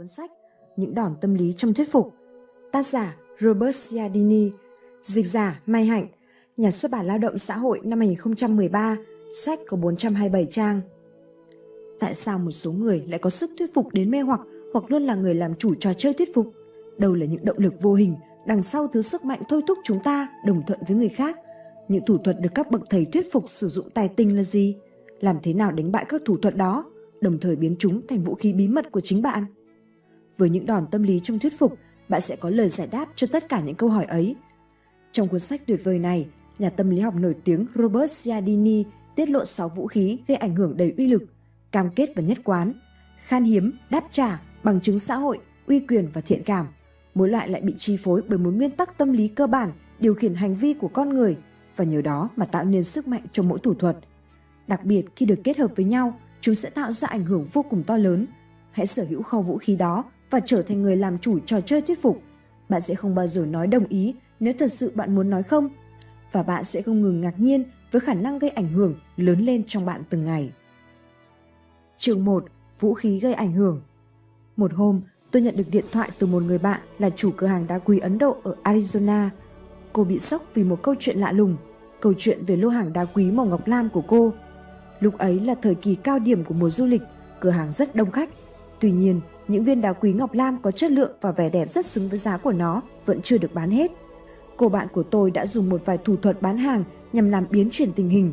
cuốn sách Những đòn tâm lý trong thuyết phục. Tác giả Robert Cialdini, dịch giả Mai Hạnh, nhà xuất bản Lao động Xã hội năm 2013, sách có 427 trang. Tại sao một số người lại có sức thuyết phục đến mê hoặc hoặc luôn là người làm chủ trò chơi thuyết phục? Đâu là những động lực vô hình đằng sau thứ sức mạnh thôi thúc chúng ta đồng thuận với người khác? Những thủ thuật được các bậc thầy thuyết phục sử dụng tài tình là gì? Làm thế nào đánh bại các thủ thuật đó? đồng thời biến chúng thành vũ khí bí mật của chính bạn. Với những đòn tâm lý trong thuyết phục, bạn sẽ có lời giải đáp cho tất cả những câu hỏi ấy. Trong cuốn sách tuyệt vời này, nhà tâm lý học nổi tiếng Robert Cialdini tiết lộ 6 vũ khí gây ảnh hưởng đầy uy lực, cam kết và nhất quán, khan hiếm, đáp trả, bằng chứng xã hội, uy quyền và thiện cảm. Mỗi loại lại bị chi phối bởi một nguyên tắc tâm lý cơ bản điều khiển hành vi của con người và nhờ đó mà tạo nên sức mạnh cho mỗi thủ thuật. Đặc biệt khi được kết hợp với nhau, chúng sẽ tạo ra ảnh hưởng vô cùng to lớn. Hãy sở hữu kho vũ khí đó và trở thành người làm chủ trò chơi thuyết phục. Bạn sẽ không bao giờ nói đồng ý nếu thật sự bạn muốn nói không. Và bạn sẽ không ngừng ngạc nhiên với khả năng gây ảnh hưởng lớn lên trong bạn từng ngày. Chương 1. Vũ khí gây ảnh hưởng Một hôm, tôi nhận được điện thoại từ một người bạn là chủ cửa hàng đá quý Ấn Độ ở Arizona. Cô bị sốc vì một câu chuyện lạ lùng, câu chuyện về lô hàng đá quý màu ngọc lam của cô – Lúc ấy là thời kỳ cao điểm của mùa du lịch, cửa hàng rất đông khách. Tuy nhiên, những viên đá quý ngọc lam có chất lượng và vẻ đẹp rất xứng với giá của nó vẫn chưa được bán hết. Cô bạn của tôi đã dùng một vài thủ thuật bán hàng nhằm làm biến chuyển tình hình.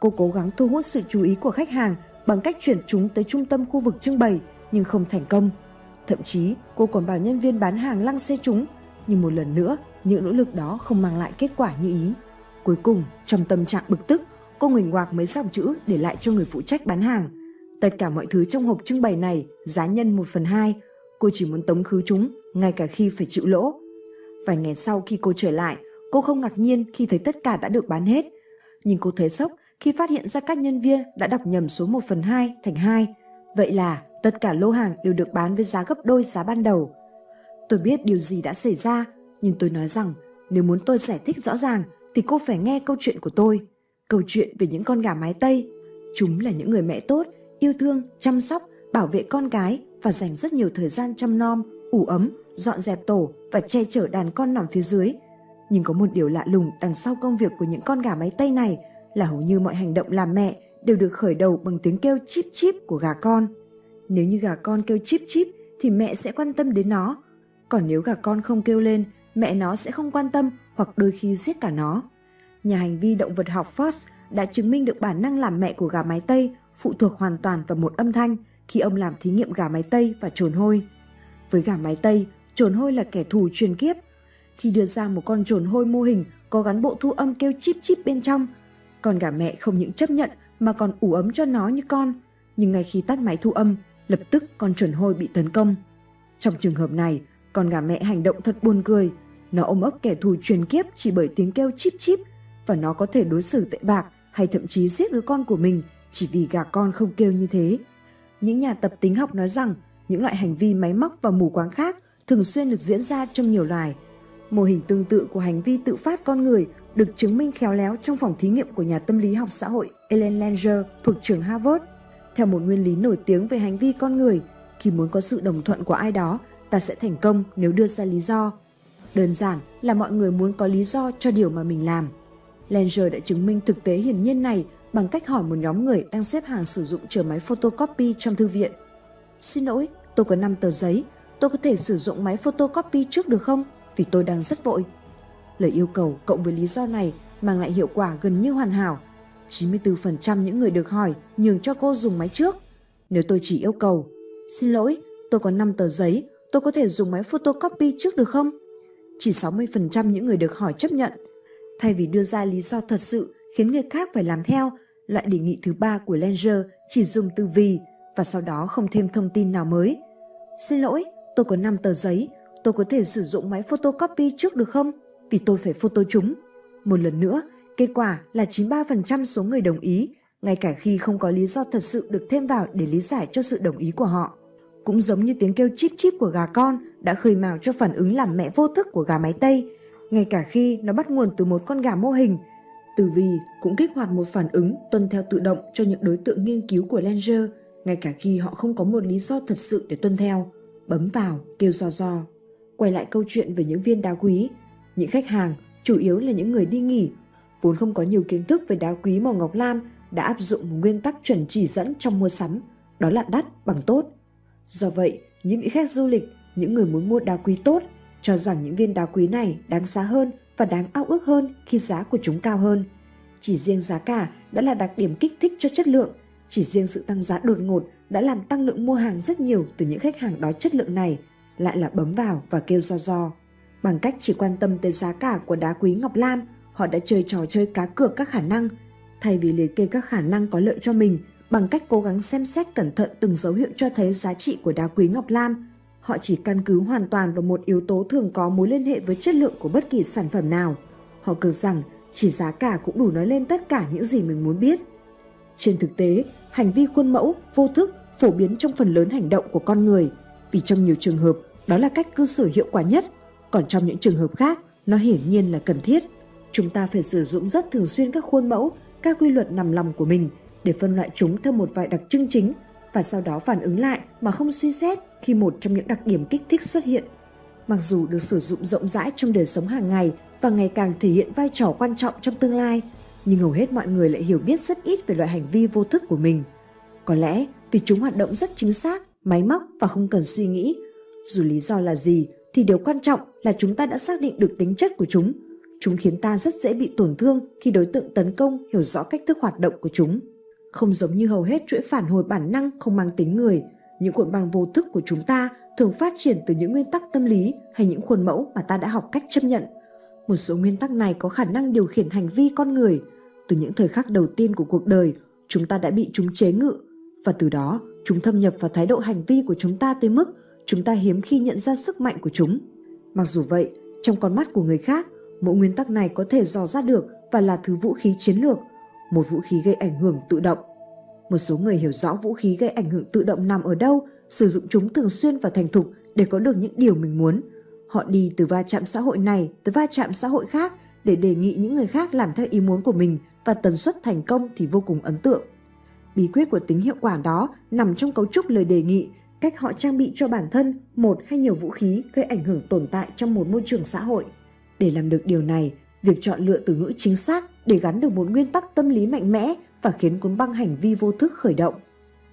Cô cố gắng thu hút sự chú ý của khách hàng bằng cách chuyển chúng tới trung tâm khu vực trưng bày nhưng không thành công. Thậm chí, cô còn bảo nhân viên bán hàng lăng xê chúng, nhưng một lần nữa, những nỗ lực đó không mang lại kết quả như ý. Cuối cùng, trong tâm trạng bực tức, cô nguỳnh ngoạc mấy dòng chữ để lại cho người phụ trách bán hàng. Tất cả mọi thứ trong hộp trưng bày này giá nhân 1 phần 2. Cô chỉ muốn tống khứ chúng, ngay cả khi phải chịu lỗ. Vài ngày sau khi cô trở lại, cô không ngạc nhiên khi thấy tất cả đã được bán hết. Nhưng cô thấy sốc khi phát hiện ra các nhân viên đã đọc nhầm số 1 phần 2 thành 2. Vậy là tất cả lô hàng đều được bán với giá gấp đôi giá ban đầu. Tôi biết điều gì đã xảy ra, nhưng tôi nói rằng nếu muốn tôi giải thích rõ ràng thì cô phải nghe câu chuyện của tôi câu chuyện về những con gà mái Tây. Chúng là những người mẹ tốt, yêu thương, chăm sóc, bảo vệ con cái và dành rất nhiều thời gian chăm nom, ủ ấm, dọn dẹp tổ và che chở đàn con nằm phía dưới. Nhưng có một điều lạ lùng đằng sau công việc của những con gà mái Tây này là hầu như mọi hành động làm mẹ đều được khởi đầu bằng tiếng kêu chip chip của gà con. Nếu như gà con kêu chip chip thì mẹ sẽ quan tâm đến nó. Còn nếu gà con không kêu lên, mẹ nó sẽ không quan tâm hoặc đôi khi giết cả nó nhà hành vi động vật học Fox đã chứng minh được bản năng làm mẹ của gà mái Tây phụ thuộc hoàn toàn vào một âm thanh khi ông làm thí nghiệm gà mái Tây và trồn hôi. Với gà mái Tây, trồn hôi là kẻ thù truyền kiếp. Khi đưa ra một con trồn hôi mô hình có gắn bộ thu âm kêu chip chip bên trong, con gà mẹ không những chấp nhận mà còn ủ ấm cho nó như con. Nhưng ngay khi tắt máy thu âm, lập tức con trồn hôi bị tấn công. Trong trường hợp này, con gà mẹ hành động thật buồn cười. Nó ôm ấp kẻ thù truyền kiếp chỉ bởi tiếng kêu chip chip và nó có thể đối xử tệ bạc hay thậm chí giết đứa con của mình chỉ vì gà con không kêu như thế. Những nhà tập tính học nói rằng những loại hành vi máy móc và mù quáng khác thường xuyên được diễn ra trong nhiều loài. Mô hình tương tự của hành vi tự phát con người được chứng minh khéo léo trong phòng thí nghiệm của nhà tâm lý học xã hội Ellen Langer thuộc trường Harvard. Theo một nguyên lý nổi tiếng về hành vi con người, khi muốn có sự đồng thuận của ai đó, ta sẽ thành công nếu đưa ra lý do. Đơn giản là mọi người muốn có lý do cho điều mà mình làm – Langer đã chứng minh thực tế hiển nhiên này bằng cách hỏi một nhóm người đang xếp hàng sử dụng chờ máy photocopy trong thư viện. Xin lỗi, tôi có 5 tờ giấy, tôi có thể sử dụng máy photocopy trước được không? Vì tôi đang rất vội. Lời yêu cầu cộng với lý do này mang lại hiệu quả gần như hoàn hảo. 94% những người được hỏi nhường cho cô dùng máy trước. Nếu tôi chỉ yêu cầu, xin lỗi, tôi có 5 tờ giấy, tôi có thể dùng máy photocopy trước được không? Chỉ 60% những người được hỏi chấp nhận – Thay vì đưa ra lý do thật sự khiến người khác phải làm theo, loại đề nghị thứ ba của Langer chỉ dùng từ vì và sau đó không thêm thông tin nào mới. Xin lỗi, tôi có 5 tờ giấy, tôi có thể sử dụng máy photocopy trước được không? Vì tôi phải photo chúng. Một lần nữa, kết quả là 93% số người đồng ý, ngay cả khi không có lý do thật sự được thêm vào để lý giải cho sự đồng ý của họ. Cũng giống như tiếng kêu chip chip của gà con đã khơi mào cho phản ứng làm mẹ vô thức của gà mái Tây, ngay cả khi nó bắt nguồn từ một con gà mô hình. Từ vì cũng kích hoạt một phản ứng tuân theo tự động cho những đối tượng nghiên cứu của Langer, ngay cả khi họ không có một lý do thật sự để tuân theo. bấm vào, kêu do do. Quay lại câu chuyện về những viên đá quý, những khách hàng, chủ yếu là những người đi nghỉ, vốn không có nhiều kiến thức về đá quý màu ngọc lam đã áp dụng một nguyên tắc chuẩn chỉ dẫn trong mua sắm, đó là đắt bằng tốt. Do vậy, những vị khách du lịch, những người muốn mua đá quý tốt cho rằng những viên đá quý này đáng giá hơn và đáng ao ước hơn khi giá của chúng cao hơn. Chỉ riêng giá cả đã là đặc điểm kích thích cho chất lượng, chỉ riêng sự tăng giá đột ngột đã làm tăng lượng mua hàng rất nhiều từ những khách hàng đói chất lượng này, lại là bấm vào và kêu do do. Bằng cách chỉ quan tâm tới giá cả của đá quý ngọc lam, họ đã chơi trò chơi cá cược các khả năng. Thay vì liệt kê các khả năng có lợi cho mình, bằng cách cố gắng xem xét cẩn thận từng dấu hiệu cho thấy giá trị của đá quý ngọc lam, họ chỉ căn cứ hoàn toàn vào một yếu tố thường có mối liên hệ với chất lượng của bất kỳ sản phẩm nào. Họ cờ rằng chỉ giá cả cũng đủ nói lên tất cả những gì mình muốn biết. Trên thực tế, hành vi khuôn mẫu, vô thức phổ biến trong phần lớn hành động của con người, vì trong nhiều trường hợp đó là cách cư xử hiệu quả nhất, còn trong những trường hợp khác nó hiển nhiên là cần thiết. Chúng ta phải sử dụng rất thường xuyên các khuôn mẫu, các quy luật nằm lòng của mình để phân loại chúng theo một vài đặc trưng chính và sau đó phản ứng lại mà không suy xét khi một trong những đặc điểm kích thích xuất hiện. Mặc dù được sử dụng rộng rãi trong đời sống hàng ngày và ngày càng thể hiện vai trò quan trọng trong tương lai, nhưng hầu hết mọi người lại hiểu biết rất ít về loại hành vi vô thức của mình. Có lẽ vì chúng hoạt động rất chính xác, máy móc và không cần suy nghĩ. Dù lý do là gì thì điều quan trọng là chúng ta đã xác định được tính chất của chúng. Chúng khiến ta rất dễ bị tổn thương khi đối tượng tấn công hiểu rõ cách thức hoạt động của chúng. Không giống như hầu hết chuỗi phản hồi bản năng không mang tính người, những cuộn băng vô thức của chúng ta thường phát triển từ những nguyên tắc tâm lý hay những khuôn mẫu mà ta đã học cách chấp nhận. Một số nguyên tắc này có khả năng điều khiển hành vi con người. Từ những thời khắc đầu tiên của cuộc đời, chúng ta đã bị chúng chế ngự và từ đó chúng thâm nhập vào thái độ hành vi của chúng ta tới mức chúng ta hiếm khi nhận ra sức mạnh của chúng. Mặc dù vậy, trong con mắt của người khác, mỗi nguyên tắc này có thể dò ra được và là thứ vũ khí chiến lược, một vũ khí gây ảnh hưởng tự động. Một số người hiểu rõ vũ khí gây ảnh hưởng tự động nằm ở đâu, sử dụng chúng thường xuyên và thành thục để có được những điều mình muốn. Họ đi từ va chạm xã hội này tới va chạm xã hội khác để đề nghị những người khác làm theo ý muốn của mình và tần suất thành công thì vô cùng ấn tượng. Bí quyết của tính hiệu quả đó nằm trong cấu trúc lời đề nghị, cách họ trang bị cho bản thân một hay nhiều vũ khí gây ảnh hưởng tồn tại trong một môi trường xã hội. Để làm được điều này, việc chọn lựa từ ngữ chính xác để gắn được một nguyên tắc tâm lý mạnh mẽ và khiến cuốn băng hành vi vô thức khởi động.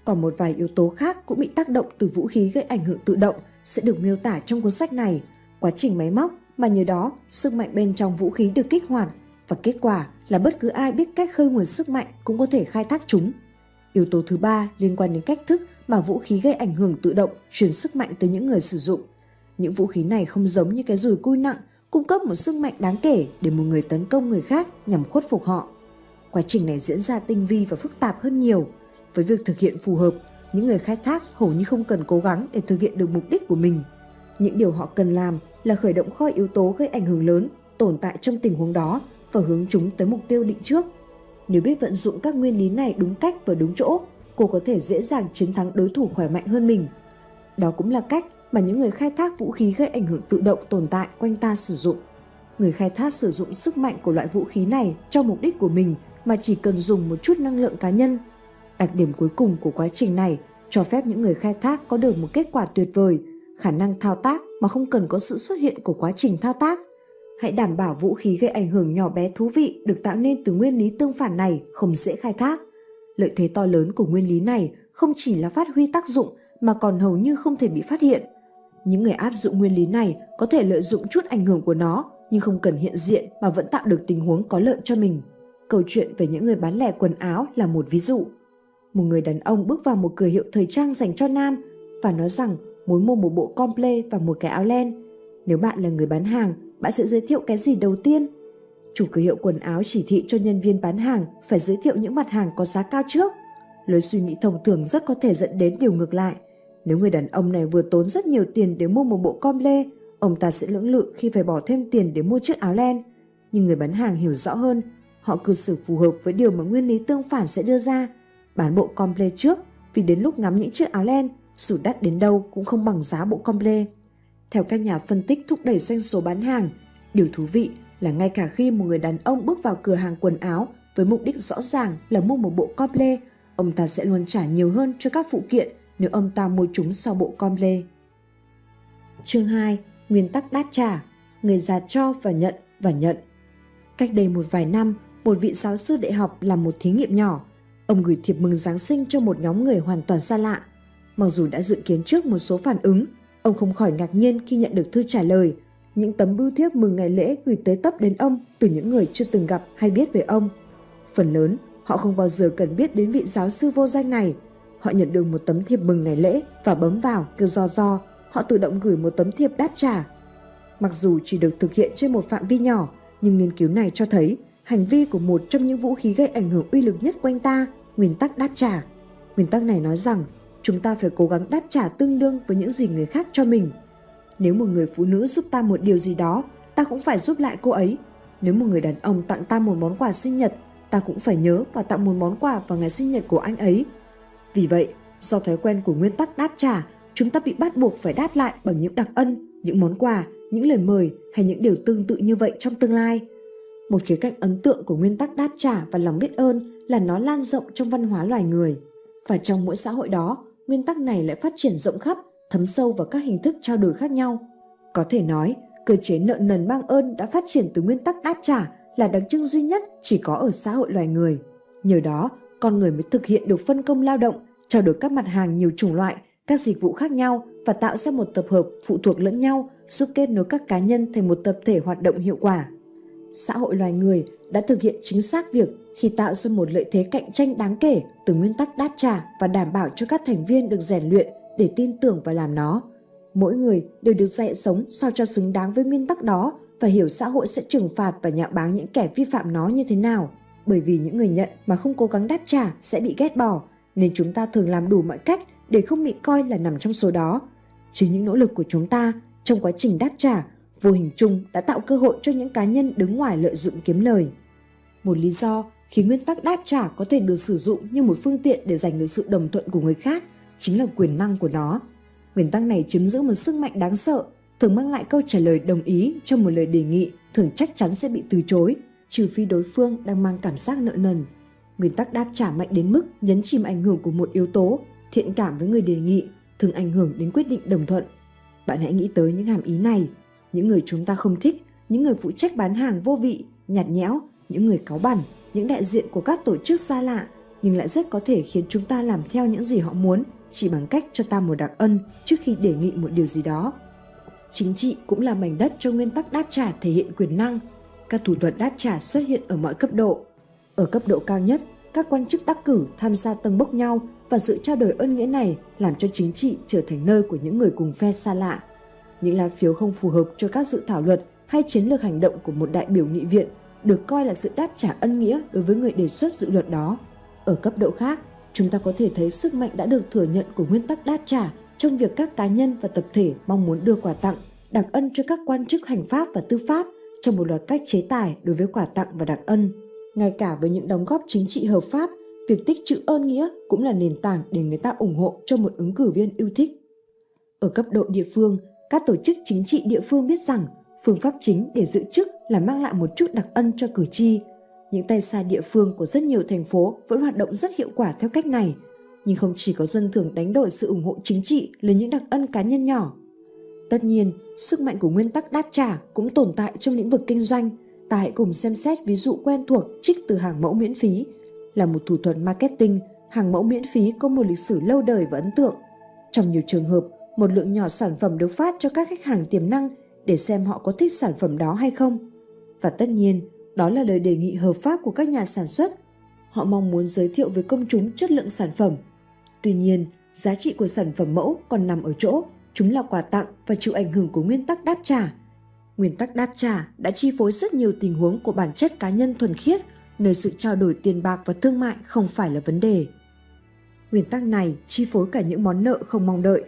Còn một vài yếu tố khác cũng bị tác động từ vũ khí gây ảnh hưởng tự động sẽ được miêu tả trong cuốn sách này. Quá trình máy móc, mà nhờ đó, sức mạnh bên trong vũ khí được kích hoạt và kết quả là bất cứ ai biết cách khơi nguồn sức mạnh cũng có thể khai thác chúng. Yếu tố thứ ba liên quan đến cách thức mà vũ khí gây ảnh hưởng tự động, truyền sức mạnh tới những người sử dụng. Những vũ khí này không giống như cái rùi cui nặng cung cấp một sức mạnh đáng kể để một người tấn công người khác nhằm khuất phục họ. Quá trình này diễn ra tinh vi và phức tạp hơn nhiều. Với việc thực hiện phù hợp, những người khai thác hầu như không cần cố gắng để thực hiện được mục đích của mình. Những điều họ cần làm là khởi động kho yếu tố gây ảnh hưởng lớn tồn tại trong tình huống đó và hướng chúng tới mục tiêu định trước. Nếu biết vận dụng các nguyên lý này đúng cách và đúng chỗ, cô có thể dễ dàng chiến thắng đối thủ khỏe mạnh hơn mình. Đó cũng là cách mà những người khai thác vũ khí gây ảnh hưởng tự động tồn tại quanh ta sử dụng. Người khai thác sử dụng sức mạnh của loại vũ khí này cho mục đích của mình mà chỉ cần dùng một chút năng lượng cá nhân. Đặc điểm cuối cùng của quá trình này cho phép những người khai thác có được một kết quả tuyệt vời, khả năng thao tác mà không cần có sự xuất hiện của quá trình thao tác. Hãy đảm bảo vũ khí gây ảnh hưởng nhỏ bé thú vị được tạo nên từ nguyên lý tương phản này không dễ khai thác. Lợi thế to lớn của nguyên lý này không chỉ là phát huy tác dụng mà còn hầu như không thể bị phát hiện. Những người áp dụng nguyên lý này có thể lợi dụng chút ảnh hưởng của nó nhưng không cần hiện diện mà vẫn tạo được tình huống có lợi cho mình. Câu chuyện về những người bán lẻ quần áo là một ví dụ. Một người đàn ông bước vào một cửa hiệu thời trang dành cho nam và nói rằng muốn mua một bộ comple và một cái áo len. Nếu bạn là người bán hàng, bạn sẽ giới thiệu cái gì đầu tiên? Chủ cửa hiệu quần áo chỉ thị cho nhân viên bán hàng phải giới thiệu những mặt hàng có giá cao trước. Lối suy nghĩ thông thường rất có thể dẫn đến điều ngược lại. Nếu người đàn ông này vừa tốn rất nhiều tiền để mua một bộ comple, ông ta sẽ lưỡng lự khi phải bỏ thêm tiền để mua chiếc áo len. Nhưng người bán hàng hiểu rõ hơn, họ cư xử phù hợp với điều mà nguyên lý tương phản sẽ đưa ra. Bán bộ comple trước vì đến lúc ngắm những chiếc áo len, dù đắt đến đâu cũng không bằng giá bộ comple. Theo các nhà phân tích thúc đẩy doanh số bán hàng, điều thú vị là ngay cả khi một người đàn ông bước vào cửa hàng quần áo với mục đích rõ ràng là mua một bộ comple, ông ta sẽ luôn trả nhiều hơn cho các phụ kiện nếu ông ta mua chúng sau bộ comple. Chương 2. Nguyên tắc đáp trả. Người già cho và nhận và nhận. Cách đây một vài năm, một vị giáo sư đại học làm một thí nghiệm nhỏ. Ông gửi thiệp mừng Giáng sinh cho một nhóm người hoàn toàn xa lạ. Mặc dù đã dự kiến trước một số phản ứng, ông không khỏi ngạc nhiên khi nhận được thư trả lời. Những tấm bưu thiếp mừng ngày lễ gửi tới tấp đến ông từ những người chưa từng gặp hay biết về ông. Phần lớn, họ không bao giờ cần biết đến vị giáo sư vô danh này. Họ nhận được một tấm thiệp mừng ngày lễ và bấm vào kêu do do, họ tự động gửi một tấm thiệp đáp trả. Mặc dù chỉ được thực hiện trên một phạm vi nhỏ, nhưng nghiên cứu này cho thấy hành vi của một trong những vũ khí gây ảnh hưởng uy lực nhất quanh ta, nguyên tắc đáp trả. Nguyên tắc này nói rằng chúng ta phải cố gắng đáp trả tương đương với những gì người khác cho mình. Nếu một người phụ nữ giúp ta một điều gì đó, ta cũng phải giúp lại cô ấy. Nếu một người đàn ông tặng ta một món quà sinh nhật, ta cũng phải nhớ và tặng một món quà vào ngày sinh nhật của anh ấy. Vì vậy, do thói quen của nguyên tắc đáp trả, chúng ta bị bắt buộc phải đáp lại bằng những đặc ân, những món quà, những lời mời hay những điều tương tự như vậy trong tương lai. Một khía cạnh ấn tượng của nguyên tắc đáp trả và lòng biết ơn là nó lan rộng trong văn hóa loài người. Và trong mỗi xã hội đó, nguyên tắc này lại phát triển rộng khắp, thấm sâu vào các hình thức trao đổi khác nhau. Có thể nói, cơ chế nợ nần mang ơn đã phát triển từ nguyên tắc đáp trả là đặc trưng duy nhất chỉ có ở xã hội loài người. Nhờ đó, con người mới thực hiện được phân công lao động, trao đổi các mặt hàng nhiều chủng loại, các dịch vụ khác nhau và tạo ra một tập hợp phụ thuộc lẫn nhau, giúp kết nối các cá nhân thành một tập thể hoạt động hiệu quả. Xã hội loài người đã thực hiện chính xác việc khi tạo ra một lợi thế cạnh tranh đáng kể từ nguyên tắc đáp trả và đảm bảo cho các thành viên được rèn luyện để tin tưởng và làm nó. Mỗi người đều được dạy sống sao cho xứng đáng với nguyên tắc đó và hiểu xã hội sẽ trừng phạt và nhạo báng những kẻ vi phạm nó như thế nào. Bởi vì những người nhận mà không cố gắng đáp trả sẽ bị ghét bỏ, nên chúng ta thường làm đủ mọi cách để không bị coi là nằm trong số đó. Chính những nỗ lực của chúng ta trong quá trình đáp trả vô hình chung đã tạo cơ hội cho những cá nhân đứng ngoài lợi dụng kiếm lời. Một lý do khiến nguyên tắc đáp trả có thể được sử dụng như một phương tiện để giành được sự đồng thuận của người khác chính là quyền năng của nó. Nguyên tắc này chiếm giữ một sức mạnh đáng sợ, thường mang lại câu trả lời đồng ý cho một lời đề nghị thường chắc chắn sẽ bị từ chối, trừ phi đối phương đang mang cảm giác nợ nần. Nguyên tắc đáp trả mạnh đến mức nhấn chìm ảnh hưởng của một yếu tố, thiện cảm với người đề nghị, thường ảnh hưởng đến quyết định đồng thuận. Bạn hãy nghĩ tới những hàm ý này. Những người chúng ta không thích, những người phụ trách bán hàng vô vị, nhạt nhẽo, những người cáu bẩn, những đại diện của các tổ chức xa lạ, nhưng lại rất có thể khiến chúng ta làm theo những gì họ muốn chỉ bằng cách cho ta một đặc ân trước khi đề nghị một điều gì đó. Chính trị cũng là mảnh đất cho nguyên tắc đáp trả thể hiện quyền năng. Các thủ thuật đáp trả xuất hiện ở mọi cấp độ. Ở cấp độ cao nhất, các quan chức đắc cử tham gia tầng bốc nhau và sự trao đổi ân nghĩa này làm cho chính trị trở thành nơi của những người cùng phe xa lạ. Những lá phiếu không phù hợp cho các dự thảo luật hay chiến lược hành động của một đại biểu nghị viện được coi là sự đáp trả ân nghĩa đối với người đề xuất dự luật đó. Ở cấp độ khác, chúng ta có thể thấy sức mạnh đã được thừa nhận của nguyên tắc đáp trả trong việc các cá nhân và tập thể mong muốn đưa quà tặng, đặc ân cho các quan chức hành pháp và tư pháp trong một loạt cách chế tài đối với quà tặng và đặc ân. Ngay cả với những đóng góp chính trị hợp pháp, việc tích trữ ơn nghĩa cũng là nền tảng để người ta ủng hộ cho một ứng cử viên yêu thích. Ở cấp độ địa phương, các tổ chức chính trị địa phương biết rằng phương pháp chính để giữ chức là mang lại một chút đặc ân cho cử tri. Những tay sai địa phương của rất nhiều thành phố vẫn hoạt động rất hiệu quả theo cách này, nhưng không chỉ có dân thường đánh đổi sự ủng hộ chính trị lên những đặc ân cá nhân nhỏ. Tất nhiên, sức mạnh của nguyên tắc đáp trả cũng tồn tại trong lĩnh vực kinh doanh. Ta hãy cùng xem xét ví dụ quen thuộc trích từ hàng mẫu miễn phí. Là một thủ thuật marketing, hàng mẫu miễn phí có một lịch sử lâu đời và ấn tượng. Trong nhiều trường hợp, một lượng nhỏ sản phẩm được phát cho các khách hàng tiềm năng để xem họ có thích sản phẩm đó hay không. Và tất nhiên, đó là lời đề nghị hợp pháp của các nhà sản xuất. Họ mong muốn giới thiệu với công chúng chất lượng sản phẩm. Tuy nhiên, giá trị của sản phẩm mẫu còn nằm ở chỗ chúng là quà tặng và chịu ảnh hưởng của nguyên tắc đáp trả. Nguyên tắc đáp trả đã chi phối rất nhiều tình huống của bản chất cá nhân thuần khiết, nơi sự trao đổi tiền bạc và thương mại không phải là vấn đề. Nguyên tắc này chi phối cả những món nợ không mong đợi.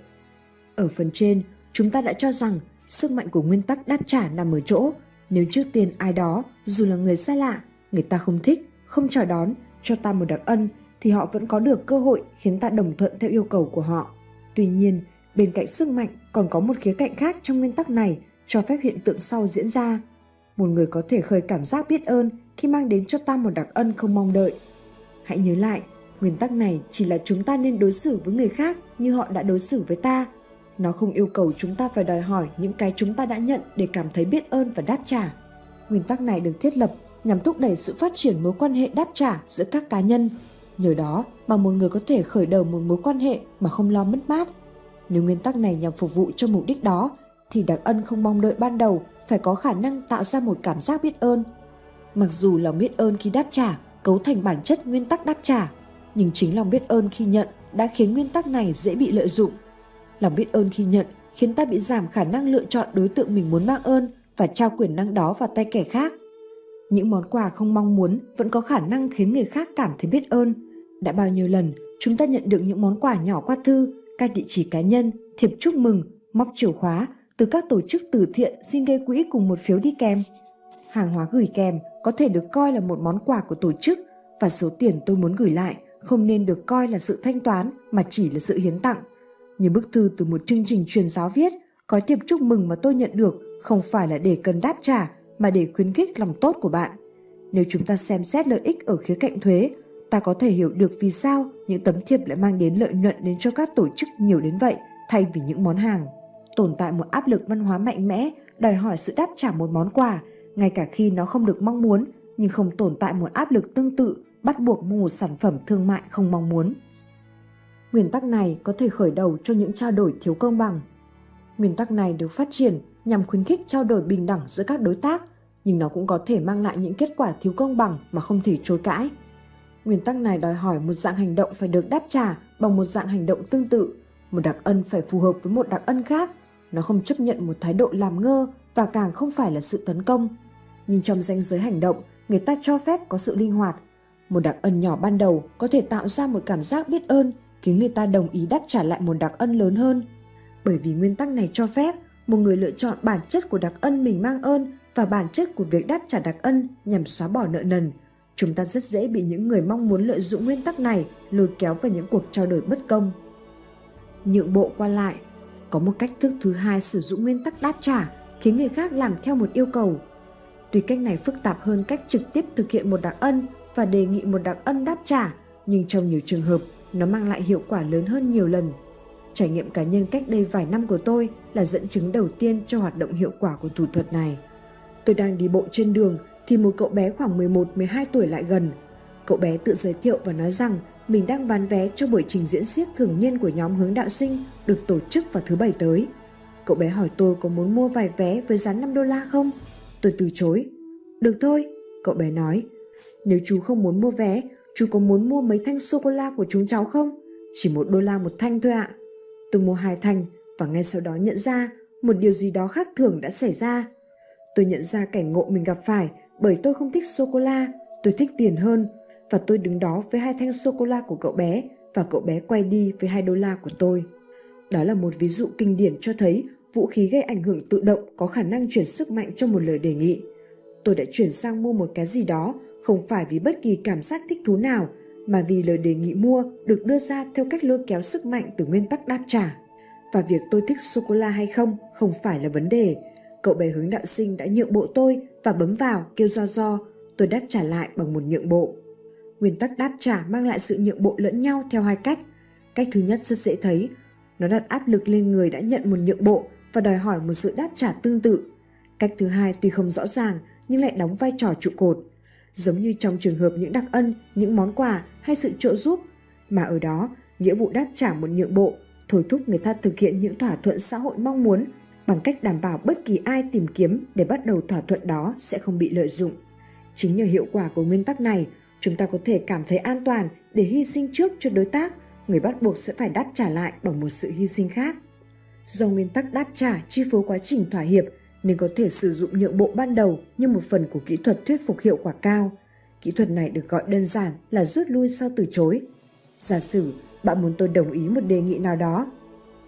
Ở phần trên, chúng ta đã cho rằng sức mạnh của nguyên tắc đáp trả nằm ở chỗ nếu trước tiên ai đó, dù là người xa lạ, người ta không thích, không chào đón, cho ta một đặc ân, thì họ vẫn có được cơ hội khiến ta đồng thuận theo yêu cầu của họ. Tuy nhiên, bên cạnh sức mạnh còn có một khía cạnh khác trong nguyên tắc này cho phép hiện tượng sau diễn ra. Một người có thể khơi cảm giác biết ơn khi mang đến cho ta một đặc ân không mong đợi. Hãy nhớ lại, nguyên tắc này chỉ là chúng ta nên đối xử với người khác như họ đã đối xử với ta. Nó không yêu cầu chúng ta phải đòi hỏi những cái chúng ta đã nhận để cảm thấy biết ơn và đáp trả. Nguyên tắc này được thiết lập nhằm thúc đẩy sự phát triển mối quan hệ đáp trả giữa các cá nhân. Nhờ đó mà một người có thể khởi đầu một mối quan hệ mà không lo mất mát. Nếu nguyên tắc này nhằm phục vụ cho mục đích đó, thì đặc ân không mong đợi ban đầu phải có khả năng tạo ra một cảm giác biết ơn. Mặc dù lòng biết ơn khi đáp trả cấu thành bản chất nguyên tắc đáp trả, nhưng chính lòng biết ơn khi nhận đã khiến nguyên tắc này dễ bị lợi dụng. Lòng biết ơn khi nhận khiến ta bị giảm khả năng lựa chọn đối tượng mình muốn mang ơn và trao quyền năng đó vào tay kẻ khác. Những món quà không mong muốn vẫn có khả năng khiến người khác cảm thấy biết ơn. Đã bao nhiêu lần chúng ta nhận được những món quà nhỏ qua thư, các địa chỉ cá nhân, thiệp chúc mừng, móc chìa khóa từ các tổ chức từ thiện xin gây quỹ cùng một phiếu đi kèm. Hàng hóa gửi kèm có thể được coi là một món quà của tổ chức và số tiền tôi muốn gửi lại không nên được coi là sự thanh toán mà chỉ là sự hiến tặng. Như bức thư từ một chương trình truyền giáo viết, có thiệp chúc mừng mà tôi nhận được không phải là để cần đáp trả mà để khuyến khích lòng tốt của bạn. Nếu chúng ta xem xét lợi ích ở khía cạnh thuế, ta có thể hiểu được vì sao những tấm thiệp lại mang đến lợi nhuận đến cho các tổ chức nhiều đến vậy thay vì những món hàng. Tồn tại một áp lực văn hóa mạnh mẽ đòi hỏi sự đáp trả một món quà, ngay cả khi nó không được mong muốn, nhưng không tồn tại một áp lực tương tự bắt buộc mua một sản phẩm thương mại không mong muốn. Nguyên tắc này có thể khởi đầu cho những trao đổi thiếu công bằng. Nguyên tắc này được phát triển nhằm khuyến khích trao đổi bình đẳng giữa các đối tác, nhưng nó cũng có thể mang lại những kết quả thiếu công bằng mà không thể chối cãi. Nguyên tắc này đòi hỏi một dạng hành động phải được đáp trả bằng một dạng hành động tương tự. Một đặc ân phải phù hợp với một đặc ân khác. Nó không chấp nhận một thái độ làm ngơ và càng không phải là sự tấn công. Nhưng trong danh giới hành động, người ta cho phép có sự linh hoạt. Một đặc ân nhỏ ban đầu có thể tạo ra một cảm giác biết ơn, khiến người ta đồng ý đáp trả lại một đặc ân lớn hơn. Bởi vì nguyên tắc này cho phép một người lựa chọn bản chất của đặc ân mình mang ơn và bản chất của việc đáp trả đặc ân nhằm xóa bỏ nợ nần. Chúng ta rất dễ bị những người mong muốn lợi dụng nguyên tắc này lôi kéo vào những cuộc trao đổi bất công. Nhượng bộ qua lại Có một cách thức thứ hai sử dụng nguyên tắc đáp trả khiến người khác làm theo một yêu cầu. Tuy cách này phức tạp hơn cách trực tiếp thực hiện một đặc ân và đề nghị một đặc ân đáp trả, nhưng trong nhiều trường hợp, nó mang lại hiệu quả lớn hơn nhiều lần. Trải nghiệm cá nhân cách đây vài năm của tôi là dẫn chứng đầu tiên cho hoạt động hiệu quả của thủ thuật này. Tôi đang đi bộ trên đường thì một cậu bé khoảng 11-12 tuổi lại gần. Cậu bé tự giới thiệu và nói rằng mình đang bán vé cho buổi trình diễn siếc thường niên của nhóm hướng đạo sinh được tổ chức vào thứ bảy tới. Cậu bé hỏi tôi có muốn mua vài vé với giá 5 đô la không? Tôi từ chối. Được thôi, cậu bé nói. Nếu chú không muốn mua vé, chú có muốn mua mấy thanh sô-cô-la của chúng cháu không? Chỉ một đô la một thanh thôi ạ. À. Tôi mua hai thanh và ngay sau đó nhận ra một điều gì đó khác thường đã xảy ra. Tôi nhận ra cảnh ngộ mình gặp phải bởi tôi không thích sô-cô-la, tôi thích tiền hơn và tôi đứng đó với hai thanh sô-cô-la của cậu bé và cậu bé quay đi với hai đô la của tôi. Đó là một ví dụ kinh điển cho thấy vũ khí gây ảnh hưởng tự động có khả năng chuyển sức mạnh cho một lời đề nghị. Tôi đã chuyển sang mua một cái gì đó không phải vì bất kỳ cảm giác thích thú nào mà vì lời đề nghị mua được đưa ra theo cách lôi kéo sức mạnh từ nguyên tắc đáp trả. Và việc tôi thích sô-cô-la hay không không phải là vấn đề. Cậu bé hướng đạo sinh đã nhượng bộ tôi và bấm vào kêu do do, tôi đáp trả lại bằng một nhượng bộ. Nguyên tắc đáp trả mang lại sự nhượng bộ lẫn nhau theo hai cách. Cách thứ nhất rất dễ thấy, nó đặt áp lực lên người đã nhận một nhượng bộ và đòi hỏi một sự đáp trả tương tự. Cách thứ hai tuy không rõ ràng nhưng lại đóng vai trò trụ cột giống như trong trường hợp những đặc ân, những món quà hay sự trợ giúp, mà ở đó nghĩa vụ đáp trả một nhượng bộ, thôi thúc người ta thực hiện những thỏa thuận xã hội mong muốn bằng cách đảm bảo bất kỳ ai tìm kiếm để bắt đầu thỏa thuận đó sẽ không bị lợi dụng. Chính nhờ hiệu quả của nguyên tắc này, chúng ta có thể cảm thấy an toàn để hy sinh trước cho đối tác, người bắt buộc sẽ phải đáp trả lại bằng một sự hy sinh khác. Do nguyên tắc đáp trả chi phối quá trình thỏa hiệp nên có thể sử dụng nhượng bộ ban đầu như một phần của kỹ thuật thuyết phục hiệu quả cao. Kỹ thuật này được gọi đơn giản là rút lui sau từ chối. Giả sử bạn muốn tôi đồng ý một đề nghị nào đó.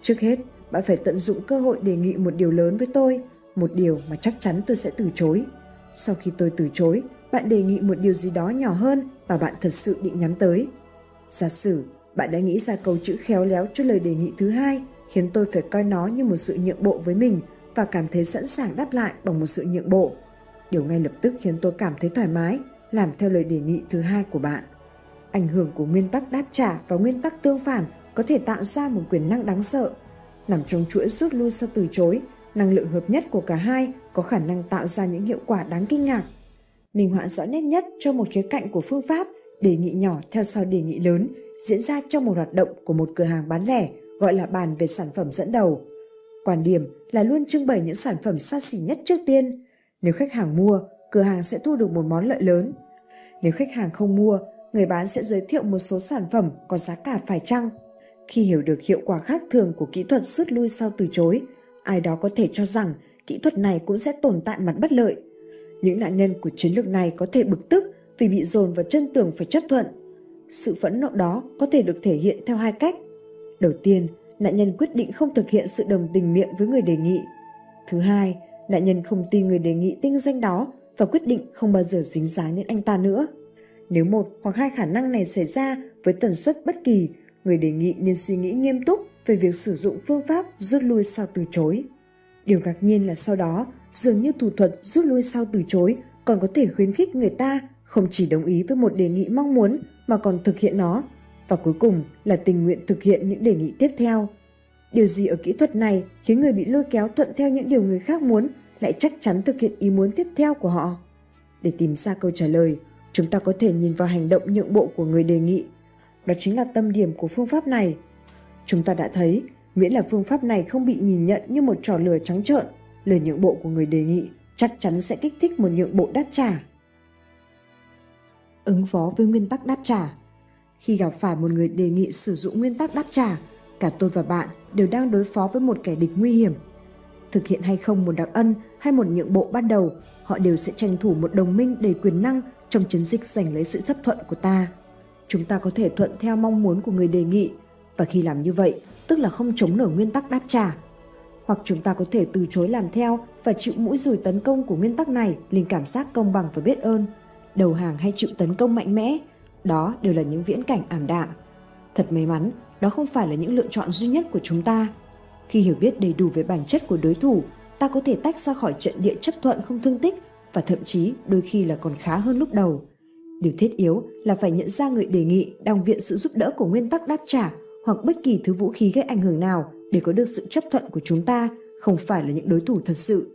Trước hết, bạn phải tận dụng cơ hội đề nghị một điều lớn với tôi, một điều mà chắc chắn tôi sẽ từ chối. Sau khi tôi từ chối, bạn đề nghị một điều gì đó nhỏ hơn mà bạn thật sự định nhắm tới. Giả sử bạn đã nghĩ ra câu chữ khéo léo cho lời đề nghị thứ hai, khiến tôi phải coi nó như một sự nhượng bộ với mình và cảm thấy sẵn sàng đáp lại bằng một sự nhượng bộ. Điều ngay lập tức khiến tôi cảm thấy thoải mái, làm theo lời đề nghị thứ hai của bạn. Ảnh hưởng của nguyên tắc đáp trả và nguyên tắc tương phản có thể tạo ra một quyền năng đáng sợ nằm trong chuỗi rút lui sau từ chối, năng lượng hợp nhất của cả hai có khả năng tạo ra những hiệu quả đáng kinh ngạc. Minh họa rõ nét nhất cho một khía cạnh của phương pháp đề nghị nhỏ theo sau đề nghị lớn diễn ra trong một hoạt động của một cửa hàng bán lẻ gọi là bàn về sản phẩm dẫn đầu. Quan điểm là luôn trưng bày những sản phẩm xa xỉ nhất trước tiên. Nếu khách hàng mua, cửa hàng sẽ thu được một món lợi lớn. Nếu khách hàng không mua, người bán sẽ giới thiệu một số sản phẩm có giá cả phải chăng. Khi hiểu được hiệu quả khác thường của kỹ thuật rút lui sau từ chối, ai đó có thể cho rằng kỹ thuật này cũng sẽ tồn tại mặt bất lợi. Những nạn nhân của chiến lược này có thể bực tức vì bị dồn vào chân tường phải chấp thuận. Sự phẫn nộ đó có thể được thể hiện theo hai cách. Đầu tiên, nạn nhân quyết định không thực hiện sự đồng tình miệng với người đề nghị. Thứ hai, nạn nhân không tin người đề nghị tinh danh đó và quyết định không bao giờ dính dáng đến anh ta nữa. Nếu một hoặc hai khả năng này xảy ra với tần suất bất kỳ, người đề nghị nên suy nghĩ nghiêm túc về việc sử dụng phương pháp rút lui sau từ chối. Điều ngạc nhiên là sau đó, dường như thủ thuật rút lui sau từ chối còn có thể khuyến khích người ta không chỉ đồng ý với một đề nghị mong muốn mà còn thực hiện nó và cuối cùng là tình nguyện thực hiện những đề nghị tiếp theo. Điều gì ở kỹ thuật này khiến người bị lôi kéo thuận theo những điều người khác muốn lại chắc chắn thực hiện ý muốn tiếp theo của họ? Để tìm ra câu trả lời, chúng ta có thể nhìn vào hành động nhượng bộ của người đề nghị. Đó chính là tâm điểm của phương pháp này. Chúng ta đã thấy, miễn là phương pháp này không bị nhìn nhận như một trò lừa trắng trợn, lời nhượng bộ của người đề nghị chắc chắn sẽ kích thích một nhượng bộ đáp trả. Ứng phó với nguyên tắc đáp trả Khi gặp phải một người đề nghị sử dụng nguyên tắc đáp trả, cả tôi và bạn đều đang đối phó với một kẻ địch nguy hiểm. Thực hiện hay không một đặc ân hay một nhượng bộ ban đầu, họ đều sẽ tranh thủ một đồng minh đầy quyền năng trong chiến dịch giành lấy sự chấp thuận của ta. Chúng ta có thể thuận theo mong muốn của người đề nghị và khi làm như vậy, tức là không chống nổi nguyên tắc đáp trả. Hoặc chúng ta có thể từ chối làm theo và chịu mũi rùi tấn công của nguyên tắc này lên cảm giác công bằng và biết ơn. Đầu hàng hay chịu tấn công mạnh mẽ, đó đều là những viễn cảnh ảm đạm. Thật may mắn, đó không phải là những lựa chọn duy nhất của chúng ta. Khi hiểu biết đầy đủ về bản chất của đối thủ, ta có thể tách ra khỏi trận địa chấp thuận không thương tích và thậm chí đôi khi là còn khá hơn lúc đầu. Điều thiết yếu là phải nhận ra người đề nghị đang viện sự giúp đỡ của nguyên tắc đáp trả hoặc bất kỳ thứ vũ khí gây ảnh hưởng nào để có được sự chấp thuận của chúng ta không phải là những đối thủ thật sự.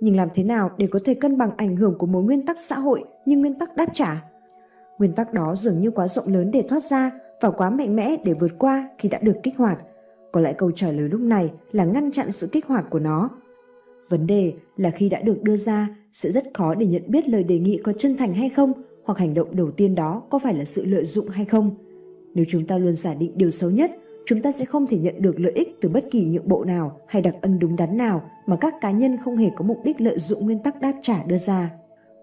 Nhưng làm thế nào để có thể cân bằng ảnh hưởng của một nguyên tắc xã hội như nguyên tắc đáp trả? Nguyên tắc đó dường như quá rộng lớn để thoát ra và quá mạnh mẽ để vượt qua khi đã được kích hoạt. Có lẽ câu trả lời lúc này là ngăn chặn sự kích hoạt của nó. Vấn đề là khi đã được đưa ra, sẽ rất khó để nhận biết lời đề nghị có chân thành hay không hoặc hành động đầu tiên đó có phải là sự lợi dụng hay không. Nếu chúng ta luôn giả định điều xấu nhất, chúng ta sẽ không thể nhận được lợi ích từ bất kỳ nhượng bộ nào hay đặc ân đúng đắn nào mà các cá nhân không hề có mục đích lợi dụng nguyên tắc đáp trả đưa ra.